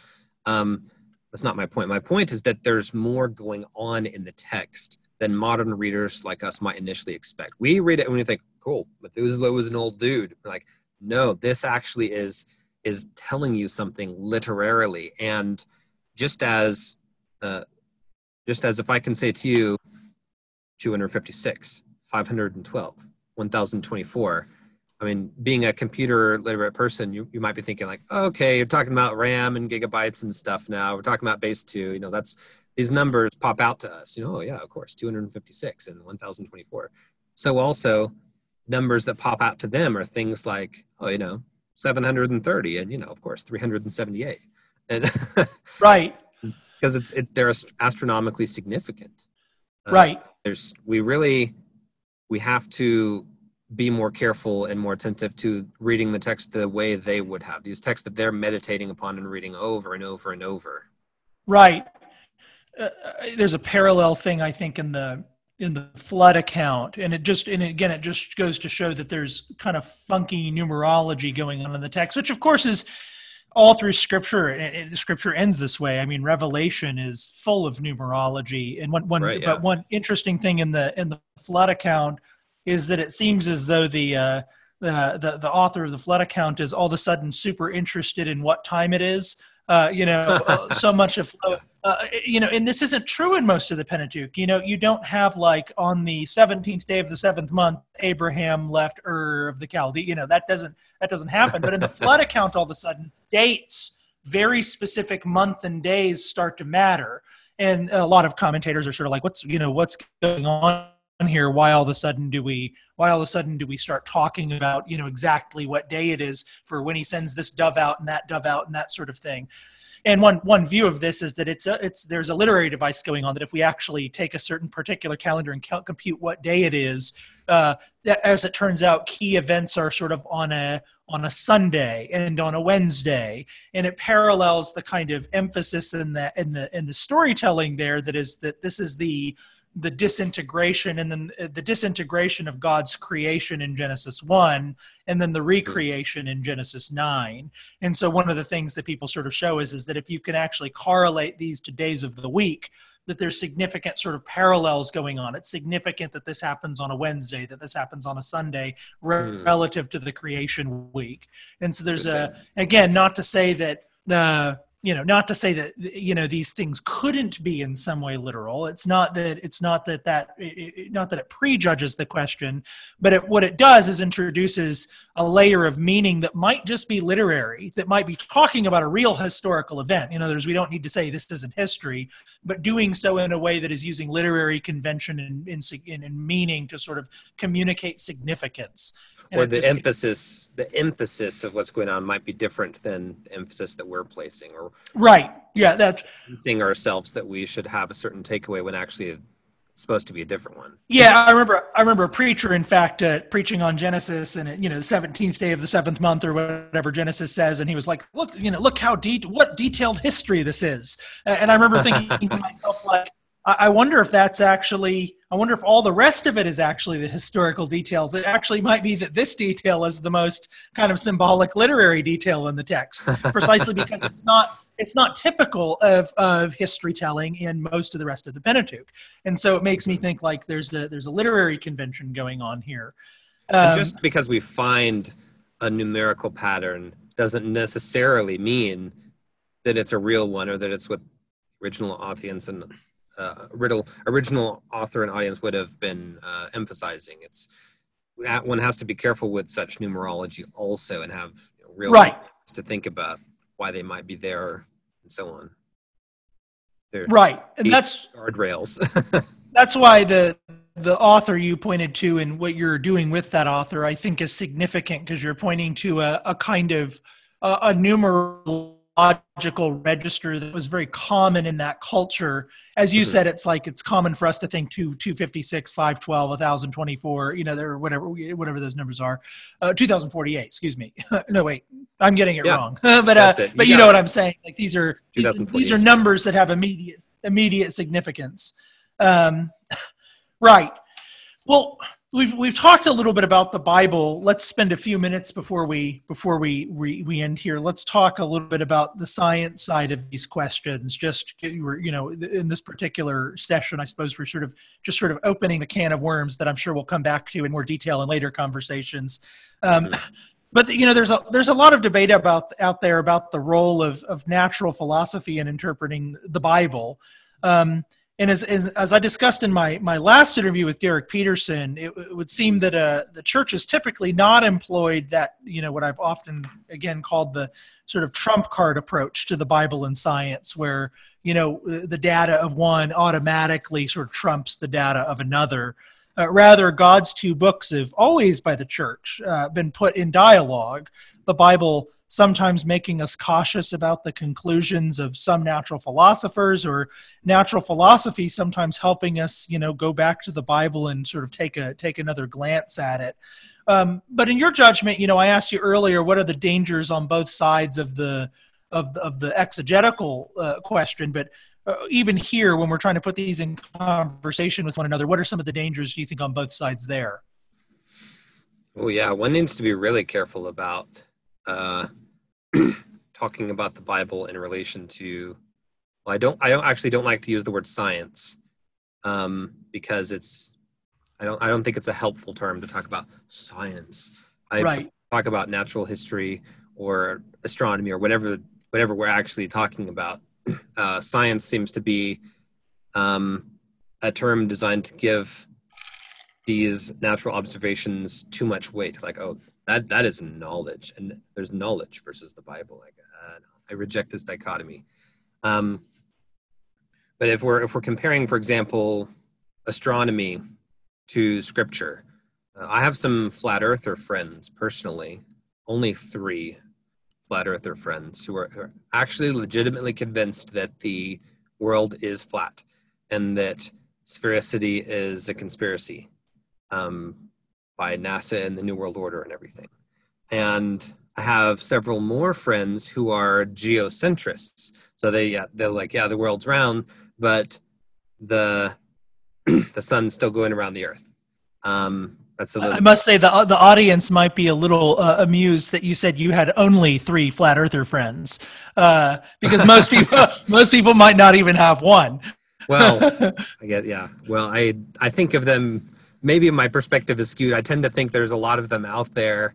Um, that's not my point. My point is that there's more going on in the text than modern readers like us might initially expect. We read it and we think, cool, Methuselah was an old dude. We're like, no, this actually is is telling you something literarily. And just as uh, just as if I can say to you 256, 512, 1024. I mean, being a computer literate person, you, you might be thinking like, okay, you're talking about RAM and gigabytes and stuff now. We're talking about base two. You know, that's these numbers pop out to us. You know, oh yeah, of course, 256 and 1024. So also numbers that pop out to them are things like, oh, you know, 730 and you know, of course, 378. And right. Because it's it, they're astronomically significant. Uh, right. There's we really we have to be more careful and more attentive to reading the text the way they would have these texts that they're meditating upon and reading over and over and over. Right. Uh, there's a parallel thing I think in the in the flood account, and it just and again it just goes to show that there's kind of funky numerology going on in the text, which of course is all through scripture and scripture ends this way. I mean revelation is full of numerology. And one, one right, yeah. but one interesting thing in the in the flood account is that it seems as though the uh, the, the the author of the flood account is all of a sudden super interested in what time it is uh, you know, uh, so much of uh, you know, and this isn't true in most of the Pentateuch. You know, you don't have like on the 17th day of the seventh month, Abraham left Ur of the Chaldee. You know, that doesn't that doesn't happen. But in the flood account, all of a sudden, dates, very specific month and days start to matter. And a lot of commentators are sort of like, what's you know, what's going on here? Why all of a sudden do we why all of a sudden do we start talking about you know exactly what day it is for when he sends this dove out and that dove out and that sort of thing? And one one view of this is that it's a, it's there's a literary device going on that if we actually take a certain particular calendar and compute what day it is, uh, as it turns out, key events are sort of on a on a Sunday and on a Wednesday, and it parallels the kind of emphasis in the in the in the storytelling there that is that this is the the disintegration and then uh, the disintegration of God's creation in Genesis 1 and then the recreation in Genesis 9. And so one of the things that people sort of show is is that if you can actually correlate these to days of the week that there's significant sort of parallels going on. It's significant that this happens on a Wednesday, that this happens on a Sunday mm. relative to the creation week. And so there's a again not to say that the you know not to say that you know these things couldn't be in some way literal. It's not that it's not that that it, not that it prejudges the question but it, what it does is introduces a layer of meaning that might just be literary that might be talking about a real historical event. In others we don't need to say this isn't history but doing so in a way that is using literary convention and, and, and meaning to sort of communicate significance or the emphasis the emphasis of what's going on might be different than the emphasis that we're placing or right. Yeah that's think ourselves that we should have a certain takeaway when actually it's supposed to be a different one. Yeah i remember i remember a preacher in fact uh, preaching on genesis and you know the 17th day of the seventh month or whatever genesis says and he was like look you know look how deep, what detailed history this is. And i remember thinking to myself like I wonder if that's actually, I wonder if all the rest of it is actually the historical details. It actually might be that this detail is the most kind of symbolic literary detail in the text, precisely because it's not, it's not typical of, of history telling in most of the rest of the Pentateuch. And so it makes me think like there's a, there's a literary convention going on here. Um, just because we find a numerical pattern doesn't necessarily mean that it's a real one or that it's what original audience and uh, original original author and audience would have been uh, emphasizing. It's one has to be careful with such numerology also, and have you know, real right to think about why they might be there and so on. They're right, and that's guardrails. that's why the the author you pointed to and what you're doing with that author, I think, is significant because you're pointing to a, a kind of a, a numeral logical register that was very common in that culture. As you mm-hmm. said, it's like it's common for us to think two, 256, 512, 1024, you know, there whatever whatever those numbers are. Uh, 2048, excuse me. no, wait, I'm getting it yeah, wrong. but uh, you but you know it. what I'm saying. Like these are these, these are numbers that have immediate immediate significance. Um, right. Well, we've we've talked a little bit about the Bible. Let's spend a few minutes before we before we we, we end here. Let's talk a little bit about the science side of these questions. Just you know, in this particular session, I suppose we're sort of just sort of opening the can of worms that I'm sure we'll come back to in more detail in later conversations. Um, but you know, there's a there's a lot of debate about out there about the role of of natural philosophy in interpreting the Bible. Um, and as, as, as, I discussed in my, my last interview with Derrick Peterson, it, it would seem that uh, the church has typically not employed that, you know, what I've often, again, called the sort of trump card approach to the Bible and science, where, you know, the data of one automatically sort of trumps the data of another. Uh, rather, God's two books have always, by the church, uh, been put in dialogue. The Bible sometimes making us cautious about the conclusions of some natural philosophers or natural philosophy sometimes helping us you know go back to the bible and sort of take a take another glance at it. Um, but in your judgment you know i asked you earlier what are the dangers on both sides of the of the, of the exegetical uh, question? But uh, even here when we're trying to put these in conversation with one another what are some of the dangers do you think on both sides there? Oh yeah. One needs to be really careful about uh, talking about the Bible in relation to well, I don't I don't actually don't like to use the word science um, because it's I don't I don't think it's a helpful term to talk about science. I right. talk about natural history or astronomy or whatever whatever we're actually talking about uh, science seems to be um, a term designed to give these natural observations too much weight. Like, oh, that that is knowledge, and there's knowledge versus the Bible. Like, uh, I reject this dichotomy. Um, but if we're if we're comparing, for example, astronomy to scripture, uh, I have some flat earther friends personally, only three flat earther friends who are, are actually legitimately convinced that the world is flat and that sphericity is a conspiracy um, by NASA and the New World Order and everything. And I have several more friends who are geocentrists. So they yeah, they're like, yeah, the world's round, but the the sun's still going around the Earth. Um, that's a little- I must say the the audience might be a little uh, amused that you said you had only three flat earther friends, uh, because most people most people might not even have one. well, I get yeah. Well, I I think of them. Maybe my perspective is skewed. I tend to think there's a lot of them out there.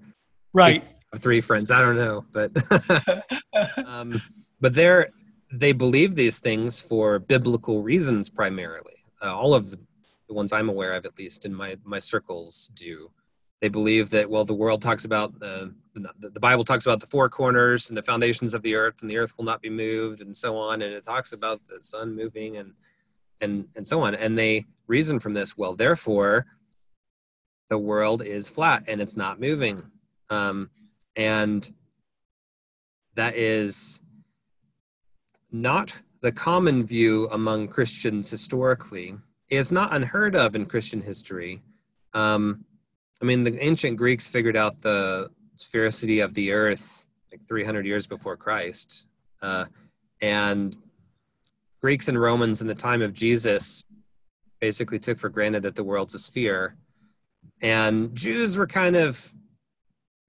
Right. Three friends. I don't know, but um, but they're they believe these things for biblical reasons primarily. Uh, all of the, the ones I'm aware of, at least in my my circles, do. They believe that well, the world talks about uh, the the Bible talks about the four corners and the foundations of the earth, and the earth will not be moved, and so on. And it talks about the sun moving and and and so on. And they reason from this. Well, therefore, the world is flat and it's not moving. Um, and that is not the common view among Christians historically. It's not unheard of in Christian history. Um, I mean, the ancient Greeks figured out the sphericity of the earth like 300 years before Christ. Uh, and Greeks and Romans in the time of Jesus basically took for granted that the world's a sphere. And Jews were kind of,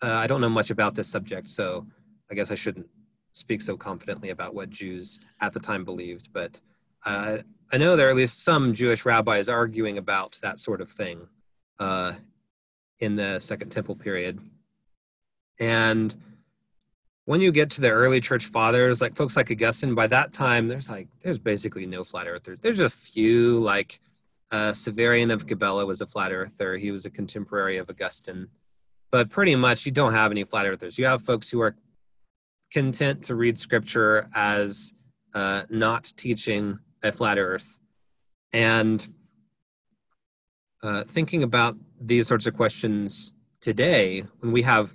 uh, I don't know much about this subject, so I guess I shouldn't speak so confidently about what Jews at the time believed, but uh, I know there are at least some Jewish rabbis arguing about that sort of thing uh, in the Second Temple period. And when you get to the early church fathers, like folks like Augustine, by that time, there's like, there's basically no flat earthers. There's a few, like uh, Severian of Gabala was a flat earther. He was a contemporary of Augustine. But pretty much, you don't have any flat earthers. You have folks who are content to read scripture as uh, not teaching a flat earth. And uh, thinking about these sorts of questions today, when we have,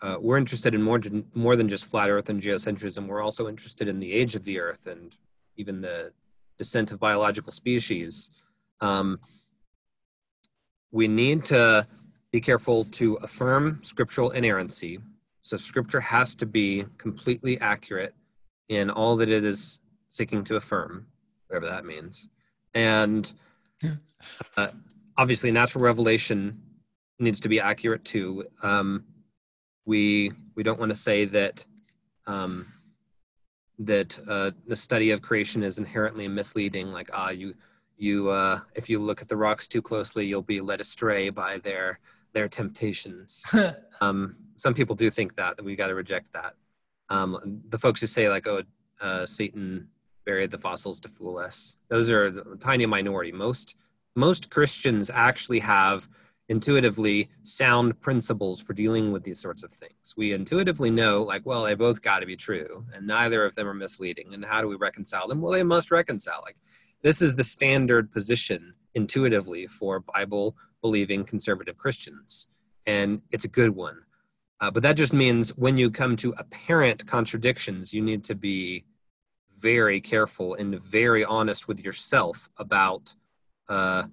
uh, we're interested in more, more than just flat earth and geocentrism, we're also interested in the age of the earth and even the descent of biological species. Um, we need to be careful to affirm scriptural inerrancy so scripture has to be completely accurate in all that it is seeking to affirm, whatever that means. And uh, obviously, natural revelation needs to be accurate too. Um, we we don't want to say that um, that uh, the study of creation is inherently misleading. Like ah, you you uh, if you look at the rocks too closely, you'll be led astray by their their temptations. um, some people do think that, and we got to reject that. Um, the folks who say like, "Oh, uh, Satan buried the fossils to fool us," those are the tiny minority. Most most Christians actually have intuitively sound principles for dealing with these sorts of things. We intuitively know, like, well, they both got to be true, and neither of them are misleading. And how do we reconcile them? Well, they must reconcile. Like, this is the standard position intuitively for Bible believing conservative Christians, and it's a good one. Uh, but that just means when you come to apparent contradictions, you need to be very careful and very honest with yourself about uh,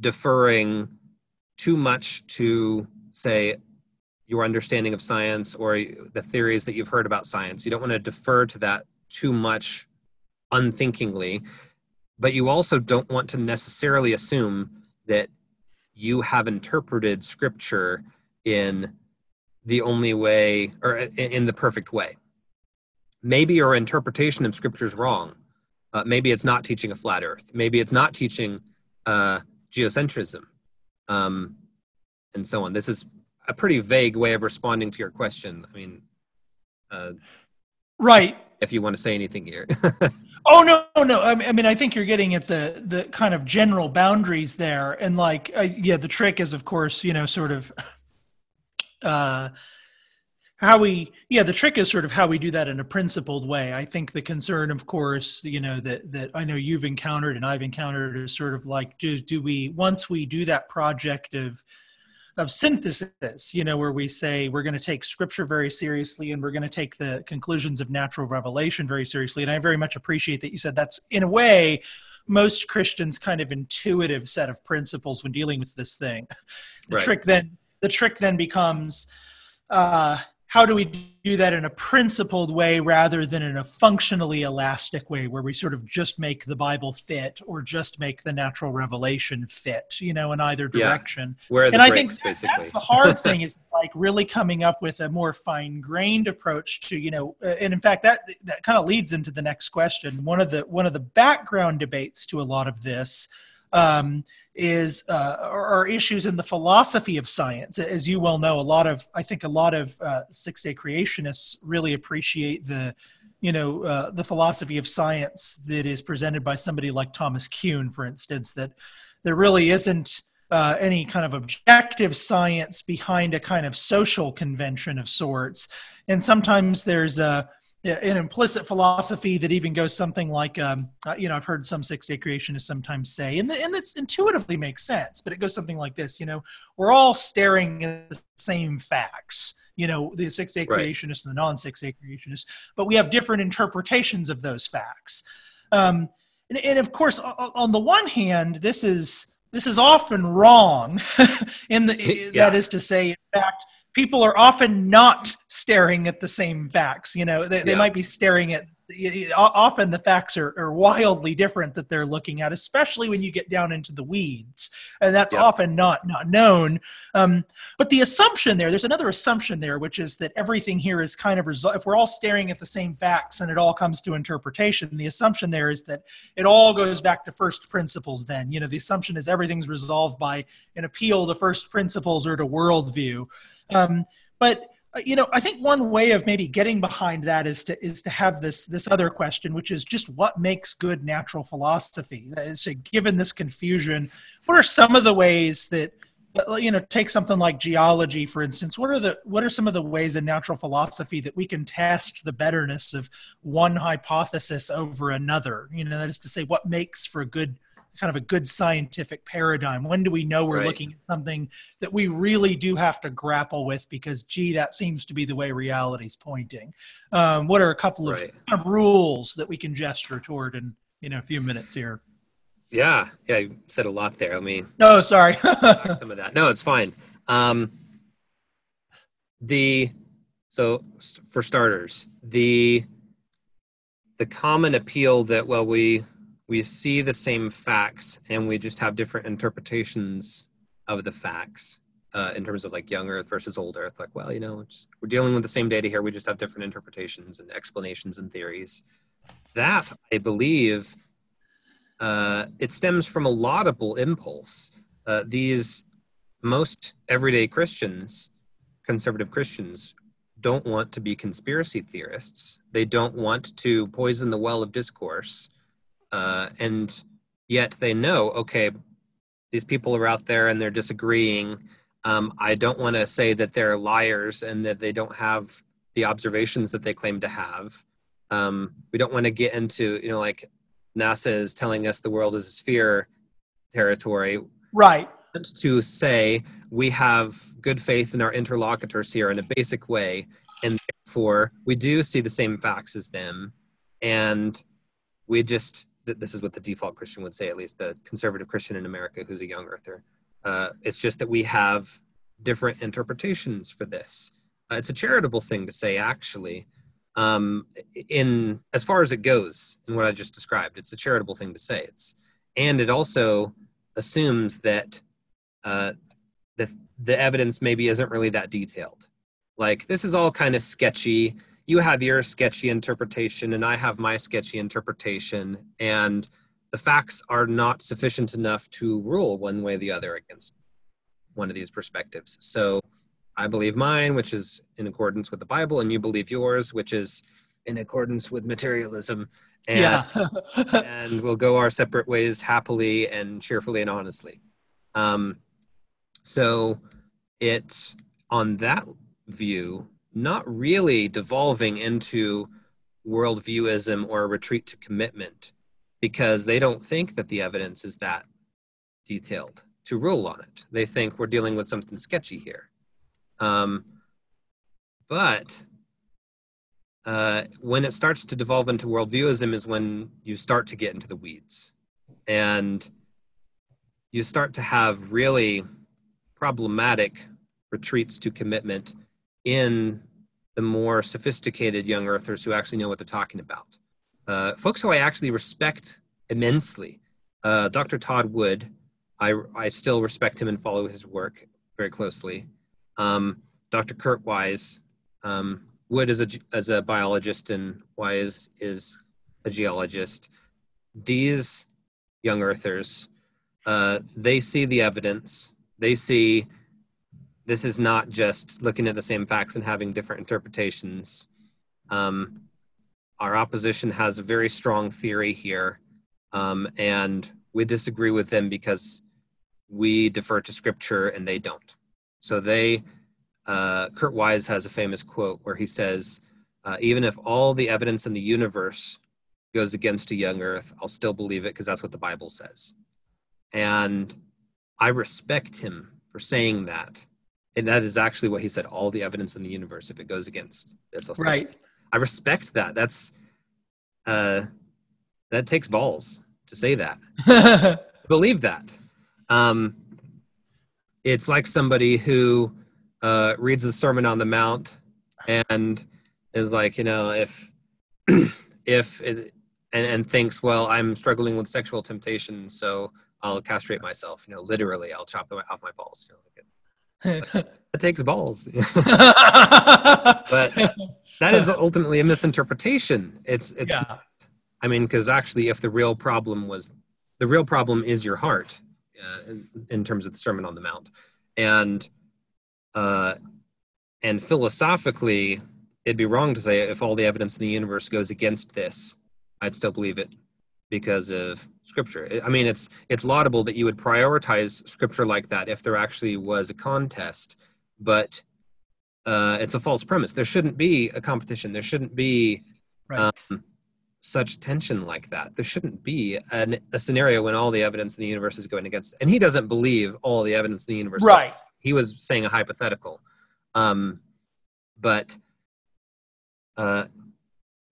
deferring too much to, say, your understanding of science or the theories that you've heard about science. You don't want to defer to that too much unthinkingly, but you also don't want to necessarily assume that you have interpreted scripture in the only way or in the perfect way. Maybe your interpretation of scripture is wrong. Uh, maybe it's not teaching a flat earth. Maybe it's not teaching uh, geocentrism um, and so on. This is a pretty vague way of responding to your question. I mean, uh, right. if you want to say anything here. oh no, no. I mean, I think you're getting at the the kind of general boundaries there, and like, uh, yeah, the trick is, of course, you know, sort of. Uh, how we yeah the trick is sort of how we do that in a principled way i think the concern of course you know that that i know you've encountered and i've encountered is sort of like do, do we once we do that project of of synthesis, you know, where we say we're going to take scripture very seriously and we're going to take the conclusions of natural revelation very seriously. And I very much appreciate that you said that's, in a way, most Christians' kind of intuitive set of principles when dealing with this thing. The right. trick then, the trick then becomes, uh, how do we do that in a principled way rather than in a functionally elastic way where we sort of just make the bible fit or just make the natural revelation fit you know in either direction yeah. where and i think that, basically. that's the hard thing is like really coming up with a more fine grained approach to you know uh, and in fact that that kind of leads into the next question one of the one of the background debates to a lot of this um, is uh, are issues in the philosophy of science. As you well know, a lot of I think a lot of uh, six day creationists really appreciate the you know uh, the philosophy of science that is presented by somebody like Thomas Kuhn, for instance. That there really isn't uh, any kind of objective science behind a kind of social convention of sorts, and sometimes there's a an implicit philosophy that even goes something like, um, uh, you know, I've heard some six day creationists sometimes say, and, and this intuitively makes sense, but it goes something like this, you know, we're all staring at the same facts, you know, the six day right. creationists and the non six day creationists, but we have different interpretations of those facts. Um, and, and of course, on the one hand, this is, this is often wrong in the, yeah. that is to say, in fact, people are often not staring at the same facts. You know, they, they might be staring at often the facts are, are, wildly different that they're looking at, especially when you get down into the weeds, and that's yeah. often not not known. Um, but the assumption there, there's another assumption there, which is that everything here is kind of result. If we're all staring at the same facts and it all comes to interpretation, the assumption there is that it all goes back to first principles. Then, you know, the assumption is everything's resolved by an appeal to first principles or to worldview. Um, but you know, I think one way of maybe getting behind that is to is to have this this other question, which is just what makes good natural philosophy. That is, given this confusion, what are some of the ways that uh, you know take something like geology for instance what are the what are some of the ways in natural philosophy that we can test the betterness of one hypothesis over another you know that is to say what makes for good kind of a good scientific paradigm? When do we know we're right. looking at something that we really do have to grapple with because, gee, that seems to be the way reality's pointing? Um, what are a couple of, right. kind of rules that we can gesture toward in you know a few minutes here? Yeah, yeah, you said a lot there. I mean, no, sorry, some of that. No, it's fine. Um, the so for starters, the the common appeal that well we we see the same facts and we just have different interpretations of the facts uh, in terms of like young earth versus old earth. Like well you know just, we're dealing with the same data here. We just have different interpretations and explanations and theories. That i believe uh, it stems from a laudable impulse uh, these most everyday christians conservative christians don't want to be conspiracy theorists. They don't want to poison the well of discourse uh, and yet they know okay these people are out there and they're disagreeing. Um, i don't want to say that they're liars and that they don't have the observations that they claim to have. Um, we don't want to get into you know like nasa is telling us the world is a sphere territory. Right. To say we have good faith in our interlocutors here in a basic way and therefore we do see the same facts as them. And we just this is what the default Christian would say, at least the conservative Christian in America who's a young earther. Uh, it's just that we have different interpretations for this. Uh, it's a charitable thing to say, actually. Um, in as far as it goes, in what I just described, it's a charitable thing to say. It's and it also assumes that uh, the the evidence maybe isn't really that detailed. Like this is all kind of sketchy you have your sketchy interpretation and I have my sketchy interpretation, and the facts are not sufficient enough to rule one way or the other against one of these perspectives. So I believe mine, which is in accordance with the Bible, and you believe yours, which is in accordance with materialism and, yeah. and we'll go our separate ways happily and cheerfully and honestly. Um, so it's on that view, not really devolving into worldviewism or a retreat to commitment because they don't think that the evidence is that detailed to rule on it. They think we're dealing with something sketchy here. Um, but uh, when it starts to devolve into worldviewism is when you start to get into the weeds and you start to have really problematic retreats to commitment in the more sophisticated young earthers who actually know what they're talking about. Uh, folks who I actually respect immensely. Uh, Dr. Todd Wood, I, I still respect him and follow his work very closely. Um, Dr. Kurt Wise, um, Wood is a, as a biologist and Wise is a geologist. These young earthers, uh, they see the evidence. They see this is not just looking at the same facts and having different interpretations. Um, our opposition has a very strong theory here, um, and we disagree with them because we defer to scripture and they don't. So they uh, Kurt Wise has a famous quote where he says, uh, "Even if all the evidence in the universe goes against a young Earth, I'll still believe it because that's what the Bible says." And I respect him for saying that, and that is actually what he said. All the evidence in the universe, if it goes against this, I'll right. I respect that. That's uh, that takes balls to say that. believe that. Um, it's like somebody who uh, reads the Sermon on the Mount and is like, you know, if if it, and, and thinks, well, I'm struggling with sexual temptation, so I'll castrate myself. You know, literally, I'll chop off my balls. You know, like it, takes balls. but that is ultimately a misinterpretation. It's it's. Yeah. I mean, because actually, if the real problem was, the real problem is your heart, uh, in, in terms of the Sermon on the Mount, and uh, and philosophically, it'd be wrong to say if all the evidence in the universe goes against this, I'd still believe it because of scripture. I mean, it's it's laudable that you would prioritize scripture like that if there actually was a contest, but uh, it's a false premise. There shouldn't be a competition. There shouldn't be right. um, such tension like that. There shouldn't be an, a scenario when all the evidence in the universe is going against. And he doesn't believe all the evidence in the universe. Right he was saying a hypothetical um, but uh,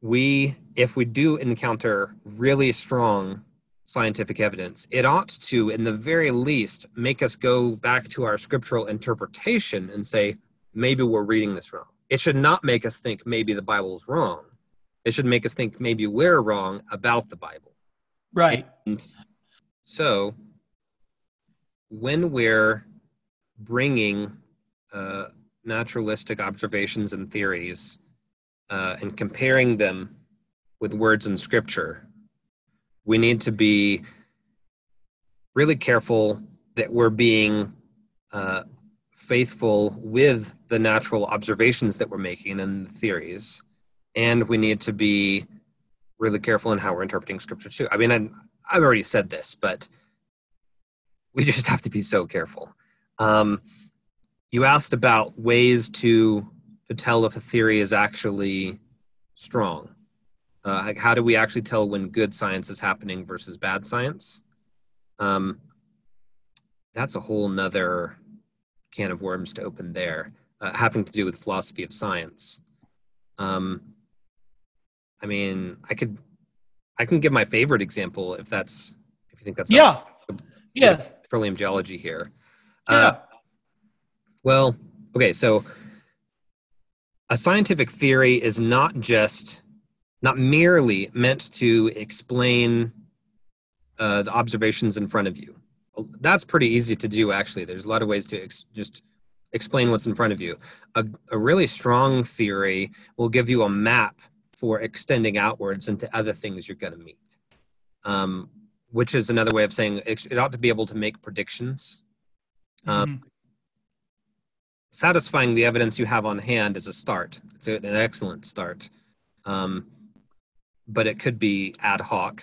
we if we do encounter really strong scientific evidence it ought to in the very least make us go back to our scriptural interpretation and say maybe we're reading this wrong. It should not make us think maybe the bible is wrong. It should make us think maybe we're wrong about the bible. Right. And so when we're bringing uh, naturalistic observations and theories uh, and comparing them with words in scripture, we need to be really careful that we're being uh, faithful with the natural observations that we're making and the theories. And we need to be really careful in how we're interpreting scripture too. I mean, I, I've already said this, but we just have to be so careful. Um, you asked about ways to to tell if a theory is actually strong. Uh, like how do we actually tell when good science is happening versus bad science? Um, that's a whole nother can of worms to open there, uh, having to do with philosophy of science. Um, I mean, I could, I can give my favorite example if that's if you think that's yeah, yeah, petroleum geology here. Yeah. Uh, well, okay, so a scientific theory is not just, not merely meant to explain uh, the observations in front of you. That's pretty easy to do, actually. There's a lot of ways to ex- just explain what's in front of you. A, a really strong theory will give you a map for extending outwards into other things you're going to meet, um, which is another way of saying it, it ought to be able to make predictions. Um, mm-hmm satisfying the evidence you have on hand is a start. It's an excellent start. um, but it could be ad hoc.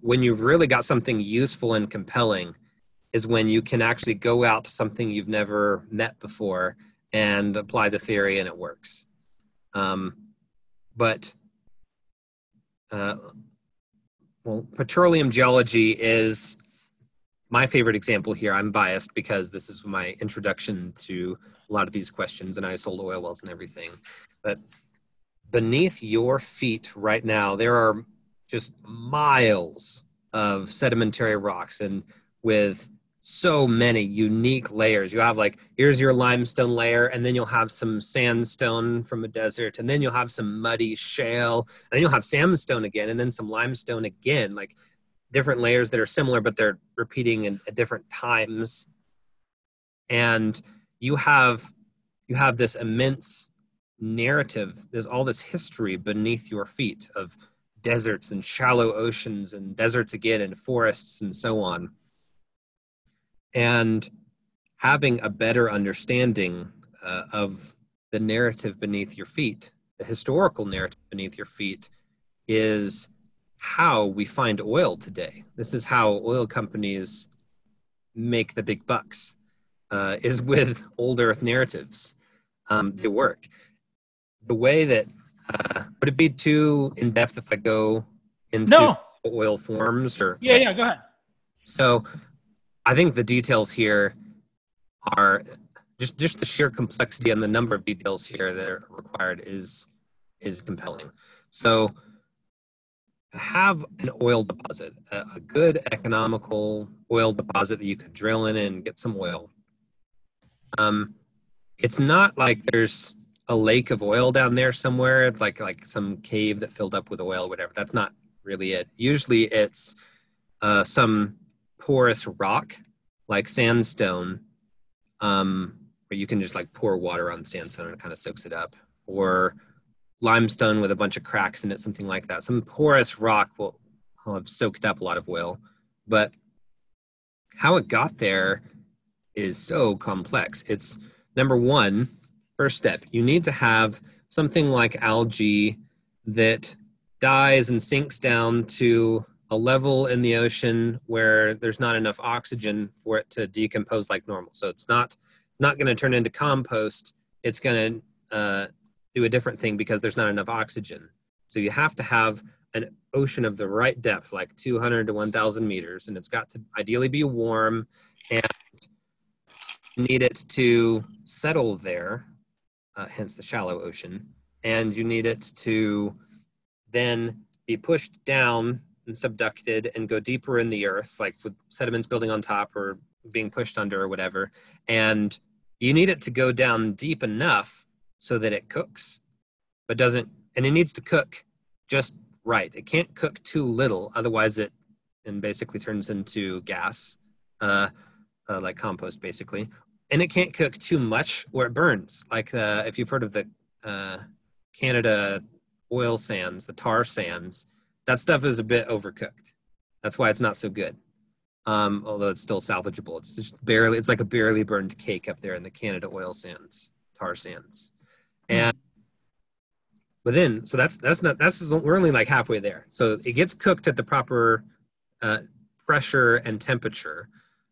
When you've really got something useful and compelling, is when you can actually go out to something you've never met before and apply the theory and it works. Um, but uh, well, petroleum geology is my favorite example here. I'm biased because this is my introduction to a lot of these questions, and I sold oil wells and everything. But beneath your feet right now, there are just miles of sedimentary rocks, and with so many unique layers. You have like here's your limestone layer, and then you'll have some sandstone from a desert, and then you'll have some muddy shale, and then you'll have sandstone again, and then some limestone again. Like different layers that are similar, but they're repeating in, at different times. And you have you have this immense narrative. There's all this history beneath your feet of deserts and shallow oceans and deserts again and forests and so on and having a better understanding uh, of the narrative beneath your feet, the historical narrative beneath your feet, is how we find oil today. This is how oil companies make the big bucks, uh, is with old earth narratives. Um, they work. The way that, uh, would it be too in depth if I go into No. oil forms or? Yeah, yeah, go ahead. So I think the details here are just just the sheer complexity and the number of details here that are required is is compelling. So have an oil deposit, a, a good economical oil deposit that you could drill in and get some oil. Um, it's not like there's a lake of oil down there somewhere, like like some cave that filled up with oil, whatever. That's not really it. Usually, it's uh, some porous rock like sandstone um, where you can just like pour water on sandstone and it kind of soaks it up or limestone with a bunch of cracks in it something like that some porous rock will, will have soaked up a lot of oil but how it got there is so complex it's number one first step you need to have something like algae that dies and sinks down to a level in the ocean where there's not enough oxygen for it to decompose like normal. So it's not it's not going to turn into compost. It's going to uh, do a different thing because there's not enough oxygen. So you have to have an ocean of the right depth, like 200 to 1,000 meters, and it's got to ideally be warm and need it to settle there, uh, hence the shallow ocean. And you need it to then be pushed down and subducted and go deeper in the earth, like with sediments building on top or being pushed under or whatever. And you need it to go down deep enough so that it cooks, but doesn't, and it needs to cook just right. It can't cook too little, otherwise it and basically turns into gas, uh, uh, like compost, basically. And it can't cook too much where it burns. Like uh, if you've heard of the uh, Canada oil sands, the tar sands, that stuff is a bit overcooked. That's why it's not so good. Um, although it's still salvageable. It's just barely, it's like a barely burned cake up there in the Canada oil sands, tar sands. And, but then, so that's, that's not, that's, we're only like halfway there. So it gets cooked at the proper uh, pressure and temperature,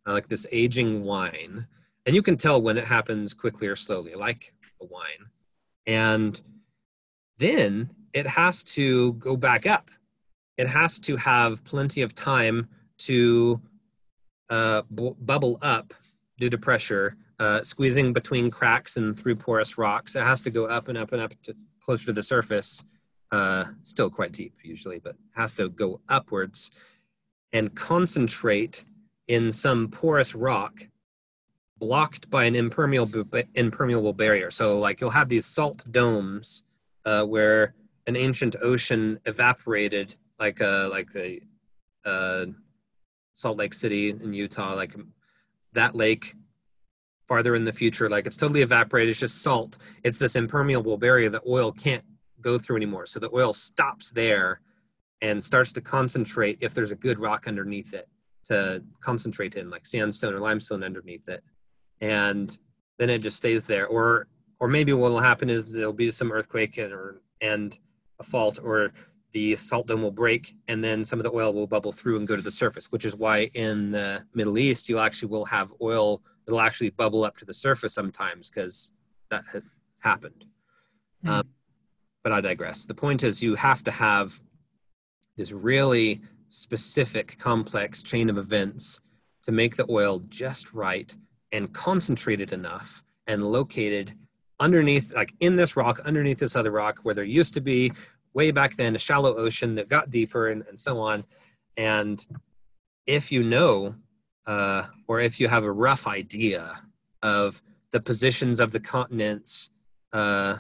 uh, like this aging wine. And you can tell when it happens quickly or slowly, like a wine. And then it has to go back up it has to have plenty of time to uh, bu- bubble up due to pressure, uh, squeezing between cracks and through porous rocks. It has to go up and up and up to closer to the surface, uh, still quite deep usually, but has to go upwards and concentrate in some porous rock blocked by an impermeable impermeable barrier. So like you'll have these salt domes uh, where an ancient ocean evaporated like uh like the uh Salt Lake City in Utah, like that lake farther in the future, like it's totally evaporated, it's just salt. It's this impermeable barrier that oil can't go through anymore. So the oil stops there and starts to concentrate if there's a good rock underneath it to concentrate in, like sandstone or limestone underneath it. And then it just stays there. Or or maybe what will happen is there'll be some earthquake and or and a fault or the salt dome will break and then some of the oil will bubble through and go to the surface, which is why in the Middle East, you'll actually will have oil, it'll actually bubble up to the surface sometimes because that has happened. Mm. Um, but I digress. The point is, you have to have this really specific, complex chain of events to make the oil just right and concentrated enough and located underneath, like in this rock, underneath this other rock, where there used to be way back then a shallow ocean that got deeper and, and so on. And if you know, uh, or if you have a rough idea of the positions of the continents uh,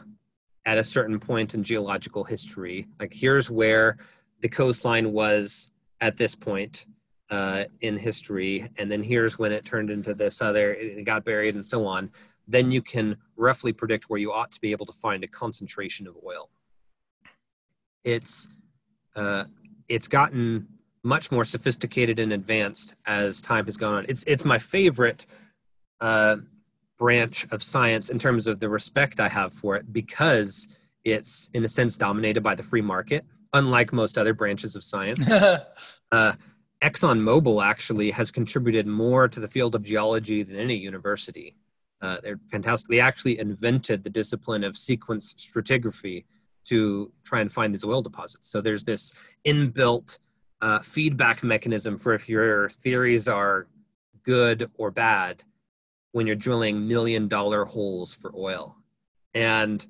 at a certain point in geological history, like here's where the coastline was at this point uh, in history, and then here's when it turned into this other, it got buried, and so on. Then you can roughly predict where you ought to be able to find a concentration of oil it's uh, it's gotten much more sophisticated and advanced as time has gone on. It's it's my favorite uh, branch of science in terms of the respect I have for it because it's in a sense dominated by the free market, unlike most other branches of science. uh, ExxonMobil actually has contributed more to the field of geology than any university. Uh, they're fantastic. They actually invented the discipline of sequence stratigraphy, to try and find these oil deposits. So there's this inbuilt uh, feedback mechanism for if your theories are good or bad when you're drilling million dollar holes for oil. And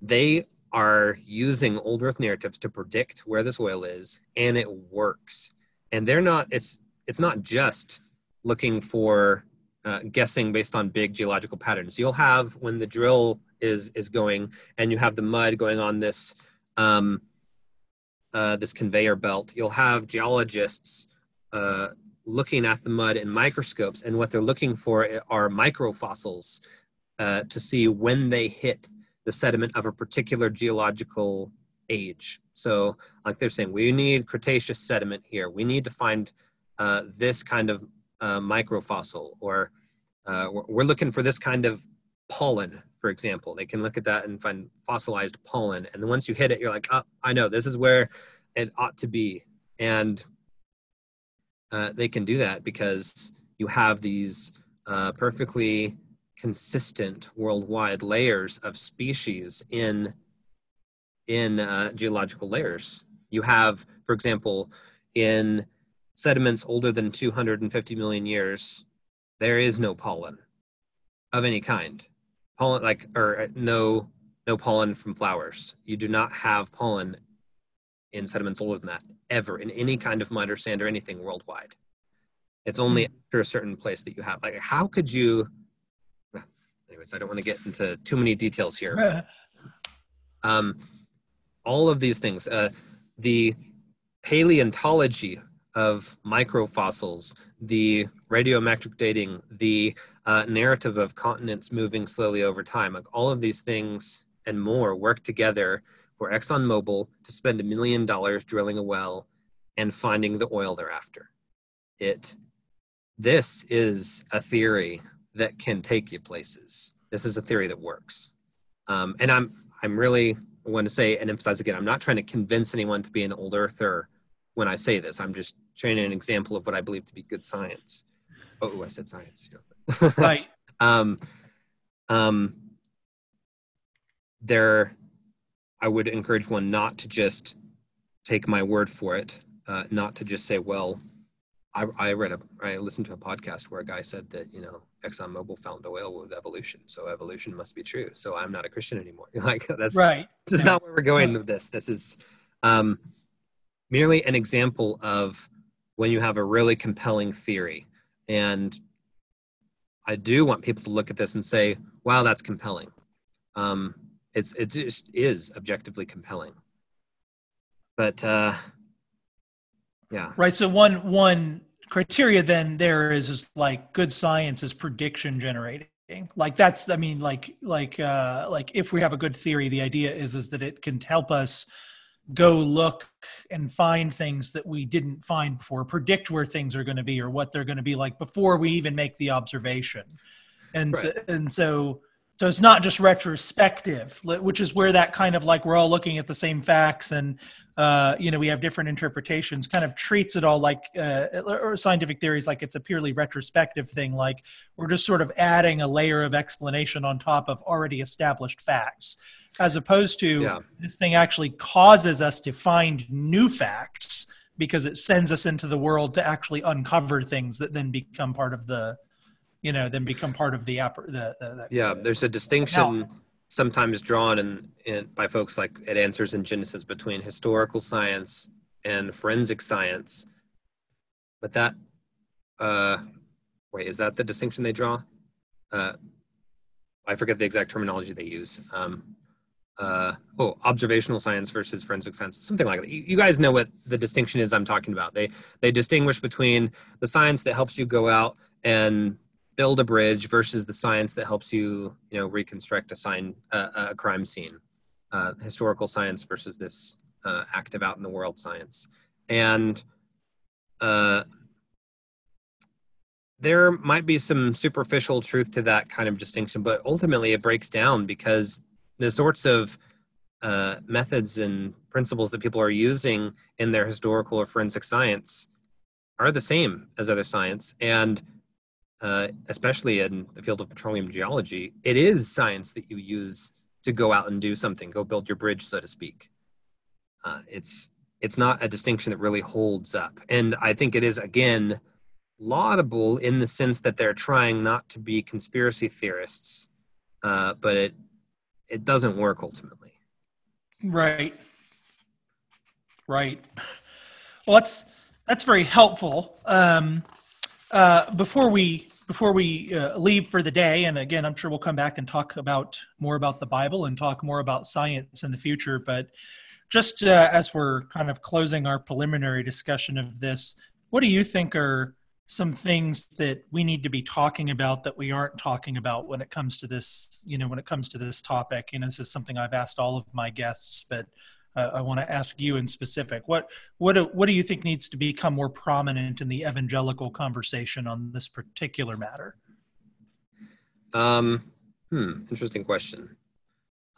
they are using old earth narratives to predict where this oil is and it works. And they're not, it's, it's not just looking for uh, guessing based on big geological patterns. You'll have when the drill is is going, and you have the mud going on this um, uh, this conveyor belt. You'll have geologists uh, looking at the mud in microscopes, and what they're looking for are microfossils uh, to see when they hit the sediment of a particular geological age. So, like they're saying, we need Cretaceous sediment here. We need to find uh, this kind of uh, microfossil, or uh, we're looking for this kind of pollen for example. They can look at that and find fossilized pollen. And then once you hit it, you're like, oh, I know this is where it ought to be. And uh, they can do that because you have these uh, perfectly consistent worldwide layers of species in in uh, geological layers. You have, for example, in sediments older than 250 million years, there is no pollen of any kind pollen like or uh, no no pollen from flowers. You do not have pollen in sediments older than that ever in any kind of mud or sand or anything worldwide. It's only mm. after a certain place that you have. Like, how could you? Anyways, I don't want to get into too many details here. um, all of these things, uh, the paleontology of microfossils, the radiometric dating, the uh, narrative of continents moving slowly over time. Like all of these things and more work together for ExxonMobil to spend a million dollars drilling a well and finding the oil thereafter. It this is a theory that can take you places. This is a theory that works. Um, and I'm I'm really I want to say and emphasize again, I'm not trying to convince anyone to be an old earther when I say this. I'm just showing an example of what I believe to be good science. Oh, I said science. right. um, um, there, I would encourage one not to just take my word for it, uh, not to just say, well, I, I read a, I listened to a podcast where a guy said that, you know, ExxonMobil found oil with evolution. So evolution must be true. So I'm not a Christian anymore. like that's right. This is yeah. not where we're going with this. This is um, merely an example of when you have a really compelling theory. And I do want people to look at this and say, wow, that's compelling. Um, it's, it just is objectively compelling. But uh, yeah. Right. So one, one criteria then there is, is like good science is prediction generating like that's i mean like like uh like if we have a good theory the idea is is that it can help us go look and find things that we didn't find before, predict where things are going to be or what they're going to be like before we even make the observation. And right. so, and so So it's not just retrospective, which is where that kind of like we're all looking at the same facts and uh, you know we have different interpretations. Kind of treats it all like uh, or scientific theories like it's a purely retrospective thing. Like we're just sort of adding a layer of explanation on top of already established facts, as opposed to yeah. this thing actually causes us to find new facts because it sends us into the world to actually uncover things that then become part of the you know, then become part of the app. The, the, yeah, there's a distinction sometimes drawn in, in by folks like at Answers in Genesis between historical science and forensic science. But that, uh, wait, is that the distinction they draw? Uh, I forget the exact terminology they use. Um, uh, oh, observational science versus forensic science, something like that. You, you, guys know what the distinction is I'm talking about. They they distinguish between the science that helps you go out and build a bridge versus the science that helps you, you know, reconstruct a sign, uh, a crime scene, uh, historical science versus this uh, active out in the world science, and uh, there might be some superficial truth to that kind of distinction, but ultimately it breaks down because the sorts of uh, methods and principles that people are using in their historical or forensic science are the same as other science, and uh, especially in the field of petroleum geology, it is science that you use to go out and do something, go build your bridge, so to speak. Uh, it's it's not a distinction that really holds up, and I think it is again laudable in the sense that they're trying not to be conspiracy theorists, uh, but it it doesn't work ultimately. Right. Right. Well, that's that's very helpful. Um, uh, before we before we uh, leave for the day, and again, I'm sure we'll come back and talk about more about the Bible and talk more about science in the future. But just uh, as we're kind of closing our preliminary discussion of this, what do you think are some things that we need to be talking about that we aren't talking about when it comes to this? You know, when it comes to this topic, you know, this is something I've asked all of my guests, but uh, I want to ask you in specific. What what do, what do you think needs to become more prominent in the evangelical conversation on this particular matter? Um, hmm, interesting question.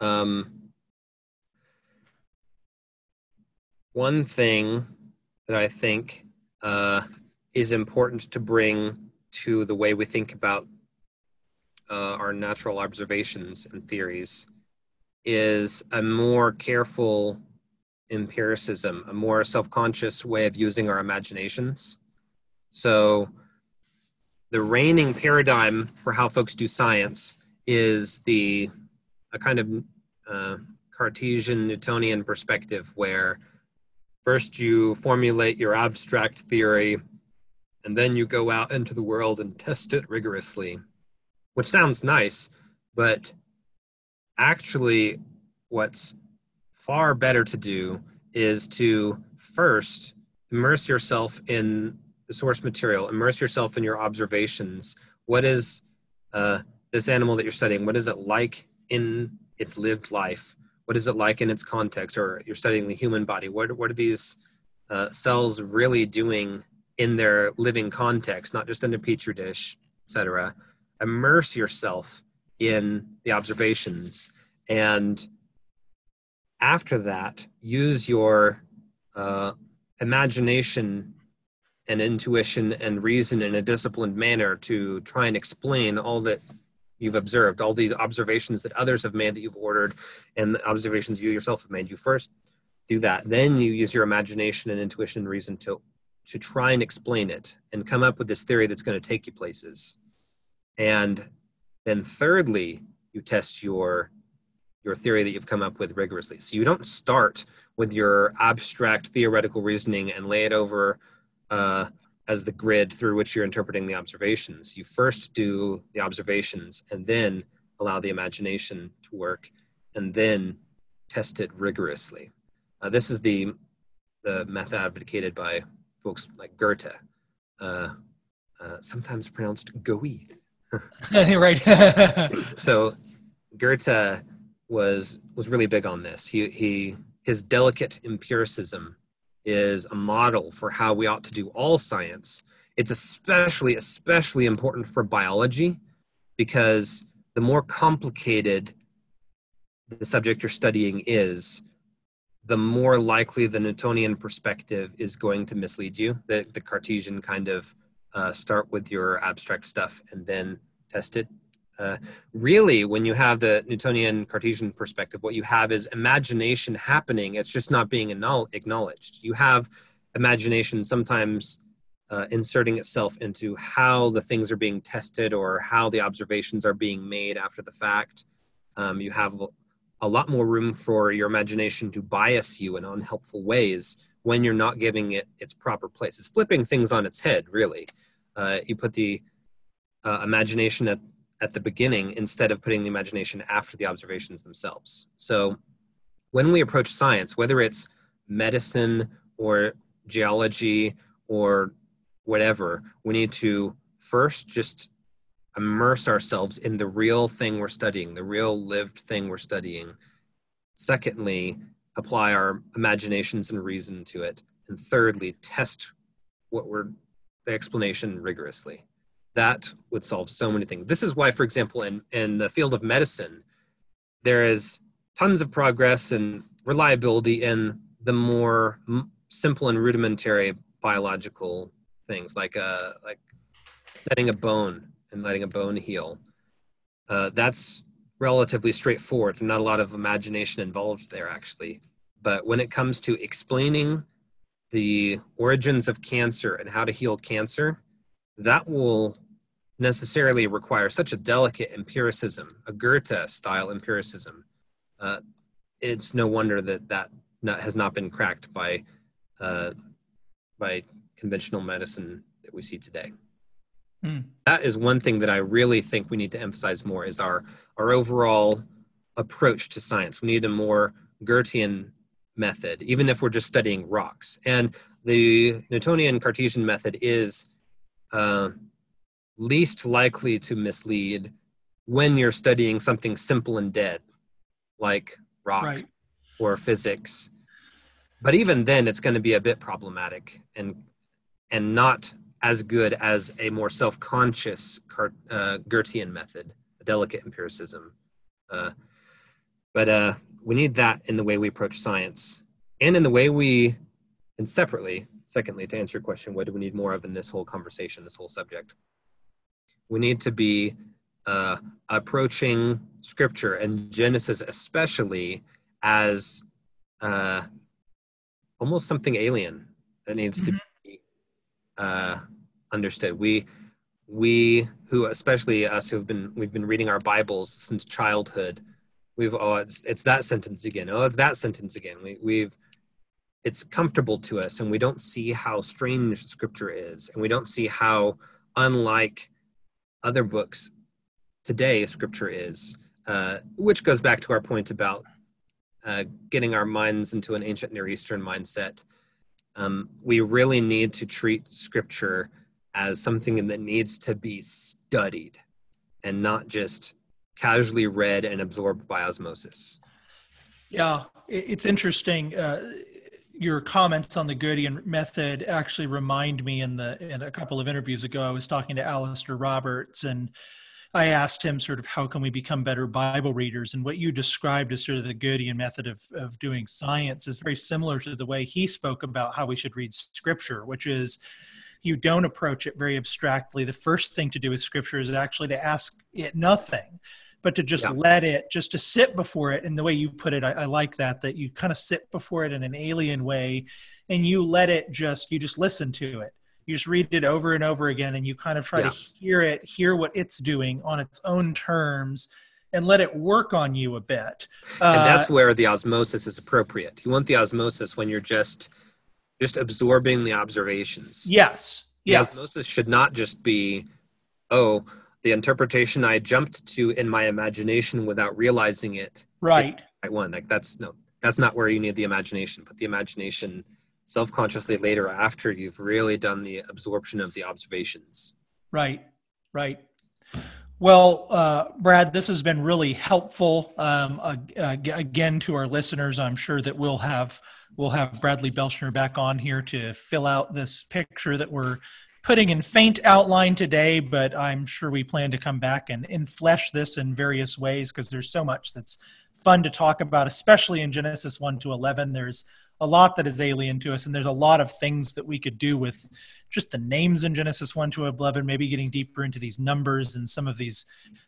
Um, one thing that I think uh, is important to bring to the way we think about uh, our natural observations and theories is a more careful empiricism, a more self conscious way of using our imaginations. So, the reigning paradigm for how folks do science is the a kind of uh, Cartesian Newtonian perspective where first you formulate your abstract theory and then you go out into the world and test it rigorously, which sounds nice, but actually, what's far better to do is to first immerse yourself in the source material, immerse yourself in your observations. What is uh, this animal that you're studying? What is it like in its lived life? What is it like in its context? Or you're studying the human body. What, what are these uh, cells really doing in their living context, not just in a petri dish, etc.? Immerse yourself in the observations and after that, use your uh, imagination and intuition and reason in a disciplined manner to try and explain all that you've observed, all these observations that others have made that you've ordered, and the observations you yourself have made. You first do that, then you use your imagination and intuition and reason to to try and explain it and come up with this theory that's going to take you places. And then thirdly, you test your your theory that you've come up with rigorously. So you don't start with your abstract theoretical reasoning and lay it over uh, as the grid through which you're interpreting the observations. You first do the observations and then allow the imagination to work and then test it rigorously. Uh, this is the, the method advocated by folks like Goethe, uh, uh sometimes pronounced Goethe. right. so Goethe was was really big on this. He he his delicate empiricism is a model for how we ought to do all science. It's especially especially important for biology because the more complicated the subject you're studying is, the more likely the Newtonian perspective is going to mislead you. The, the Cartesian kind of uh, start with your abstract stuff and then test it. Uh, really, when you have the Newtonian Cartesian perspective, what you have is imagination happening. It's just not being acknowledged. You have imagination sometimes uh, inserting itself into how the things are being tested or how the observations are being made after the fact. Um, you have a lot more room for your imagination to bias you in unhelpful ways when you're not giving it its proper place. It's flipping things on its head, really. Uh, you put the uh, imagination at, at the beginning instead of putting the imagination after the observations themselves. So when we approach science, whether it's medicine or geology or whatever, we need to first just immerse ourselves in the real thing we're studying, the real lived thing we're studying. Secondly, apply our imaginations and reason to it. And thirdly, test what we're the explanation rigorously. That would solve so many things. This is why, for example, in, in the field of medicine, there is tons of progress and reliability in the more m- simple and rudimentary biological things like uh like setting a bone and letting a bone heal. Uh, that's relatively straightforward. Not a lot of imagination involved there actually. But when it comes to explaining the origins of cancer and how to heal cancer that will necessarily require such a delicate empiricism a goethe style empiricism uh, it's no wonder that that not, has not been cracked by uh, by conventional medicine that we see today. Mm. That is one thing that I really think we need to emphasize more is our our overall approach to science. We need a more Goethean method, even if we're just studying rocks. And the Newtonian Cartesian method is uh, least likely to mislead when you're studying something simple and dead, like rocks right. or physics. But even then, it's going to be a bit problematic and and not as good as a more self-conscious uh, Goethean method, a delicate empiricism. Uh, but uh, we need that in the way we approach science and in the way we, and separately, secondly, to answer your question, what do we need more of in this whole conversation, this whole subject? We need to be uh, approaching scripture and Genesis especially as uh, almost something alien that needs mm-hmm. to be uh, understood. We we who especially us who've been we've been reading our Bibles since childhood. We've oh it's it's that sentence again. Oh it's that sentence again. We we've it's comfortable to us and we don't see how strange scripture is and we don't see how unlike other books today scripture is uh, which goes back to our point about uh, getting our minds into an ancient near eastern mindset um, we really need to treat scripture as something that needs to be studied and not just casually read and absorbed by osmosis. Yeah, it's interesting. Uh, your comments on the Goethean method actually remind me in the in a couple of interviews ago. I was talking to Alastair Roberts and I asked him sort of how can we become better Bible readers, and what you described as sort of the Goethean method of of doing science is very similar to the way he spoke about how we should read Scripture, which is you don't approach it very abstractly. The first thing to do with Scripture is actually to ask it nothing, but to just yeah. let it, just to sit before it. And the way you put it, I, I like that that you kind of sit before it in an alien way, and you let it just you just listen to it you just read it over and over again and you kind of try yeah. to hear it hear what it's doing on its own terms and let it work on you a bit and that's uh, where the osmosis is appropriate you want the osmosis when you're just just absorbing the observations yes the yes. osmosis should not just be oh the interpretation i jumped to in my imagination without realizing it. Right. Right one like that's no that's not where you need the imagination. But the imagination self-consciously later after you've really done the absorption of the observations. Right. Right. Well uh, brad this has been really helpful um, uh, again to our listeners. I'm sure that we'll have we'll have bradley belshner back on here to fill out this picture that we're putting in faint outline today, but I'm sure we plan to come back and, and flesh this in various ways because there's so much that's fun to talk about, especially in Genesis 1 to 11. There's a lot that is alien to us, and there's a lot of things that we could do with just the names in Genesis 1 to 11, maybe getting deeper into these numbers and some of these,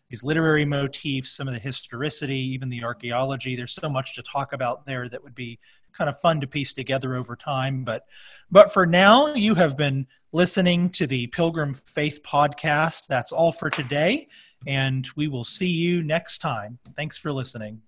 these literary motifs, some of the historicity, even the archaeology. There's so much to talk about there that would be kind of fun to piece together over time. But, but for now, you have been listening to the Pilgrim Faith podcast. That's all for today, and we will see you next time. Thanks for listening.